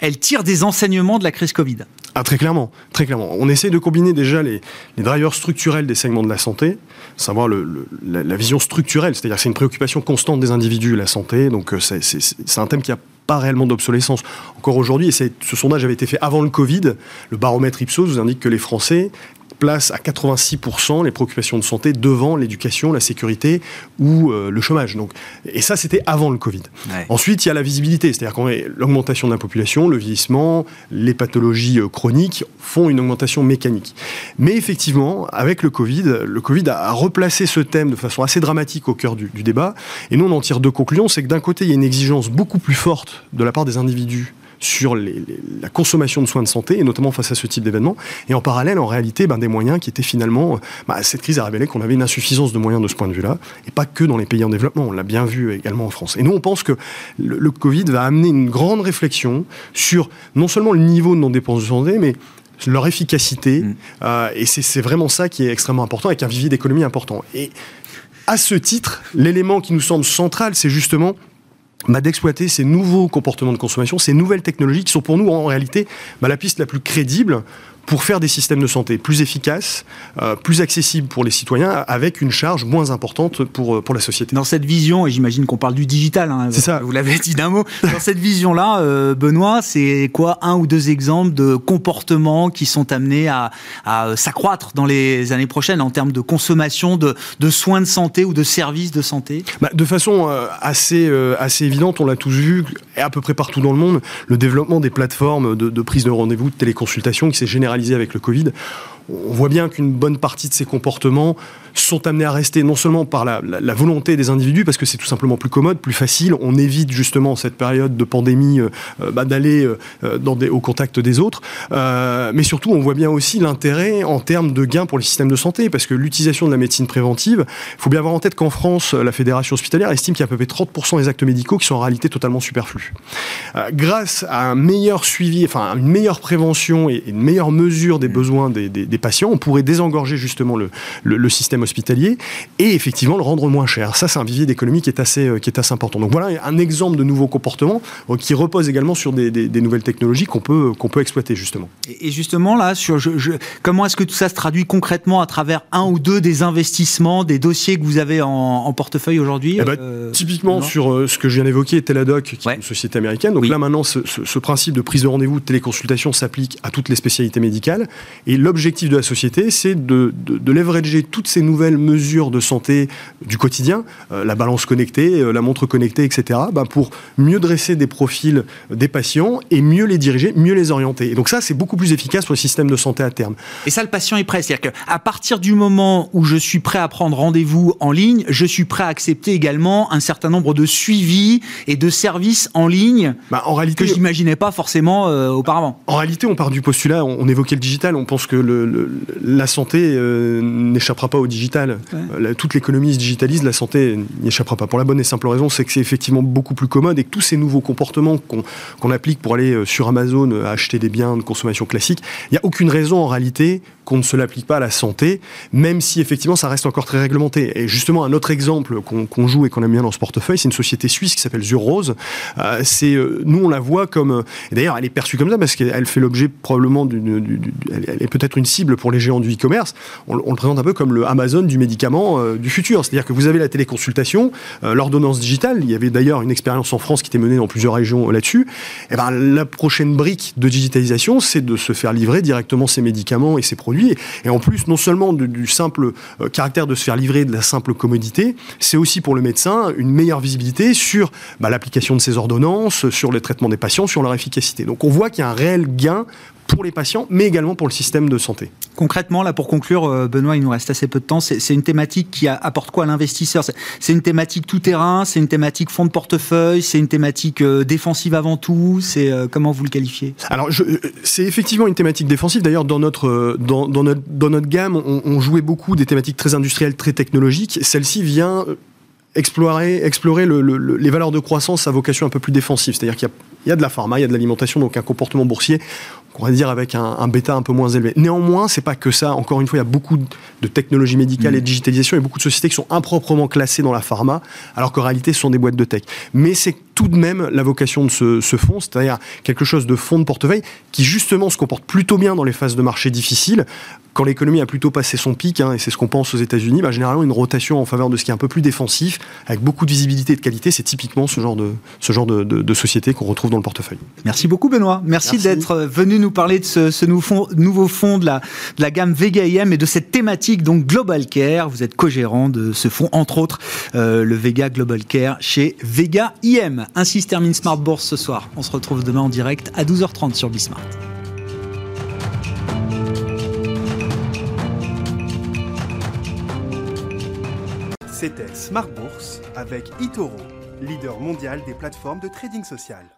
elle tire des enseignements de la crise Covid? Ah, très clairement, très clairement. On essaie de combiner déjà les, les drivers structurels des segments de la santé, savoir le, la, la, vision structurelle, c'est-à-dire que c'est une préoccupation constante des individus, la santé, donc euh, c'est un thème qui a pas réellement d'obsolescence. Encore aujourd'hui, et ce sondage avait été fait avant le Covid, le baromètre Ipsos vous indique que les Français place à 86% les préoccupations de santé devant l'éducation, la sécurité ou euh, le chômage. Donc, et ça, c'était avant le Covid. Ensuite, il y a la visibilité, c'est-à-dire qu'on l'augmentation de la population, le vieillissement, les pathologies euh, chroniques font une augmentation mécanique. Mais effectivement, avec le Covid, le Covid a replacé ce thème de façon assez dramatique au cœur du, du débat. Et nous, on en tire deux conclusions. C'est que d'un côté, il y a une exigence beaucoup plus forte de la part des individus sur la consommation de soins de santé, et notamment face à ce type d'événement. Et en parallèle, en réalité, ben, des moyens qui étaient finalement... Bah, cette crise a révélé qu'on avait une insuffisance de moyens de ce point de vue-là, et pas que dans les pays en développement, on l'a bien vu également en France. Et nous, on pense que le, Covid va amener une grande réflexion sur non seulement le niveau de non-dépenses de santé, mais leur efficacité. Mm. Euh, et c'est vraiment ça qui est extrêmement important, avec un vivier d'économie important. Et à ce titre, l'élément qui nous semble central, c'est justement bah, d'exploiter ces nouveaux comportements de consommation, ces nouvelles technologies qui sont pour nous en réalité bah, la piste la plus crédible pour faire des systèmes de santé plus efficaces, euh, plus accessibles pour les citoyens, avec une charge moins importante pour, euh, pour la société. Dans cette vision, et j'imagine qu'on parle du digital, hein, c'est ça. vous l'avez dit d'un mot, dans cette vision-là, euh, Benoît, c'est quoi un ou deux exemples de comportements qui sont amenés à, à s'accroître dans les années prochaines en termes de consommation de, de soins de santé ou de services de santé? Bah, De façon assez, assez évidente, on l'a tous vu, et à peu près partout dans le monde, le développement des plateformes de, de prise de rendez-vous, de téléconsultation qui s'est généralisé avec le Covid, on voit bien qu'une bonne partie de ces comportements sont amenés à rester non seulement par la, volonté des individus, parce que c'est tout simplement plus commode, plus facile, on évite justement cette période de pandémie euh, euh, bah, d'aller euh, au contact des autres, mais surtout on voit bien aussi l'intérêt en termes de gains pour les systèmes de santé, parce que l'utilisation de la médecine préventive, il faut bien avoir en tête qu'en France, la Fédération hospitalière estime qu'il y a à peu près 30% des actes médicaux qui sont en réalité totalement superflus. grâce à un meilleur suivi, enfin une meilleure prévention et une meilleure mesure des besoins des des, patients, on pourrait désengorger justement le, le, système hospitalier et effectivement le rendre moins cher. Ça, c'est un vivier d'économie qui est assez qui est assez important. Donc voilà un exemple de nouveaux comportements qui repose également sur des, des, nouvelles technologies qu'on peut qu'on peut exploiter justement. Et, justement là, sur je, comment est-ce que tout ça se traduit concrètement à travers un ou deux des investissements, des dossiers que vous avez en, portefeuille aujourd'hui eh ben, euh, Typiquement sur euh, ce que je viens d'évoquer, Teladoc, qui est une société américaine. Donc là maintenant, ce, ce, principe de prise de rendez-vous, de téléconsultation s'applique à toutes les spécialités médicales. Et l'objectif de la société, c'est de, de, de, leverager toutes ces nouvelles mesures de santé du quotidien, euh, la balance connectée, la montre connectée, etc., bah, pour mieux dresser des profils des patients et mieux les diriger, mieux les orienter. Et donc ça, c'est beaucoup plus efficace pour le système de santé à terme. Et ça, le patient est prêt. C'est-à-dire qu'à partir du moment où je suis prêt à prendre rendez-vous en ligne, je suis prêt à accepter également un certain nombre de suivis et de services en ligne bah, en réalité, que je n'imaginais pas forcément euh, auparavant. En réalité, on part du postulat, on, évoquait le digital, on pense que le, la santé euh, n'échappera pas au digital. Euh, toute l'économie se digitalise, la santé n'y échappera pas. Pour la bonne et simple raison, c'est que c'est effectivement beaucoup plus commode et que tous ces nouveaux comportements qu'on applique pour aller sur Amazon acheter des biens de consommation classique, il n'y a aucune raison en réalité qu'on ne se l'applique pas à la santé, même si effectivement ça reste encore très réglementé. Et justement, un autre exemple qu'on joue et qu'on aime bien dans ce portefeuille, c'est une société suisse qui s'appelle Zurose. Euh, euh, nous on la voit comme, d'ailleurs elle est perçue comme ça parce qu'elle fait l'objet probablement d'une, elle est peut-être une cible pour les géants du e-commerce. On, le présente un peu comme le Amazon du médicament euh, du futur, c'est-à-dire que vous avez la téléconsultation, l'ordonnance digitale. Il y avait d'ailleurs une expérience en France qui était menée dans plusieurs régions là-dessus. Et eh ben la prochaine brique de digitalisation, c'est de se faire livrer directement ces médicaments et ces produits et en plus, non seulement du, simple euh, caractère de se faire livrer de la simple commodité, c'est aussi pour le médecin une meilleure visibilité sur bah, l'application de ses ordonnances, sur les traitements des patients, sur leur efficacité. Donc on voit qu'il y a un réel gain pour les patients, mais également pour le système de santé. Concrètement, là, pour conclure, euh, Benoît, il nous reste assez peu de temps. C'est une thématique qui apporte quoi à l'investisseur? C'est une thématique tout terrain, c'est une thématique fonds de portefeuille, c'est une thématique euh, défensive avant tout. C'est euh, comment vous le qualifiez? Alors, c'est effectivement une thématique défensive. D'ailleurs, dans notre dans, notre dans notre gamme, on, on jouait beaucoup des thématiques très industrielles, très technologiques. Celle-ci vient explorer, explorer les valeurs de croissance à vocation un peu plus défensive. C'est-à-dire qu'il y, a de la pharma, il y a de l'alimentation, donc un comportement boursier, on va dire avec un, bêta un peu moins élevé. Néanmoins, c'est pas que ça. Encore une fois, il y a beaucoup de technologies médicales et de mm. digitalisation et beaucoup de sociétés qui sont improprement classées dans la pharma, alors qu'en réalité, ce sont des boîtes de tech. Mais c'est tout de même la vocation de ce, ce fonds, c'est-à-dire quelque chose de fonds de portefeuille qui justement se comporte plutôt bien dans les phases de marché difficiles, quand l'économie a plutôt passé son pic, hein, et c'est ce qu'on pense aux États-Unis, bah, généralement une rotation en faveur de ce qui est un peu plus défensif, avec beaucoup de visibilité et de qualité, c'est typiquement ce genre de, ce genre de, de, société qu'on retrouve dans le portefeuille. Merci beaucoup Benoît. Merci, d'être venu nous parler de ce, ce nouveau, fonds, nouveau fonds de la, de la gamme Vega IM et de cette thématique donc Global Care. Vous êtes co-gérant de ce fonds, entre autres euh, le Vega Global Care chez Vega IM. Ainsi se termine Smart Bourse ce soir. On se retrouve demain en direct à 12h30 sur Bismart. C'était Smart Bourse avec Itoro, leader mondial des plateformes de trading social.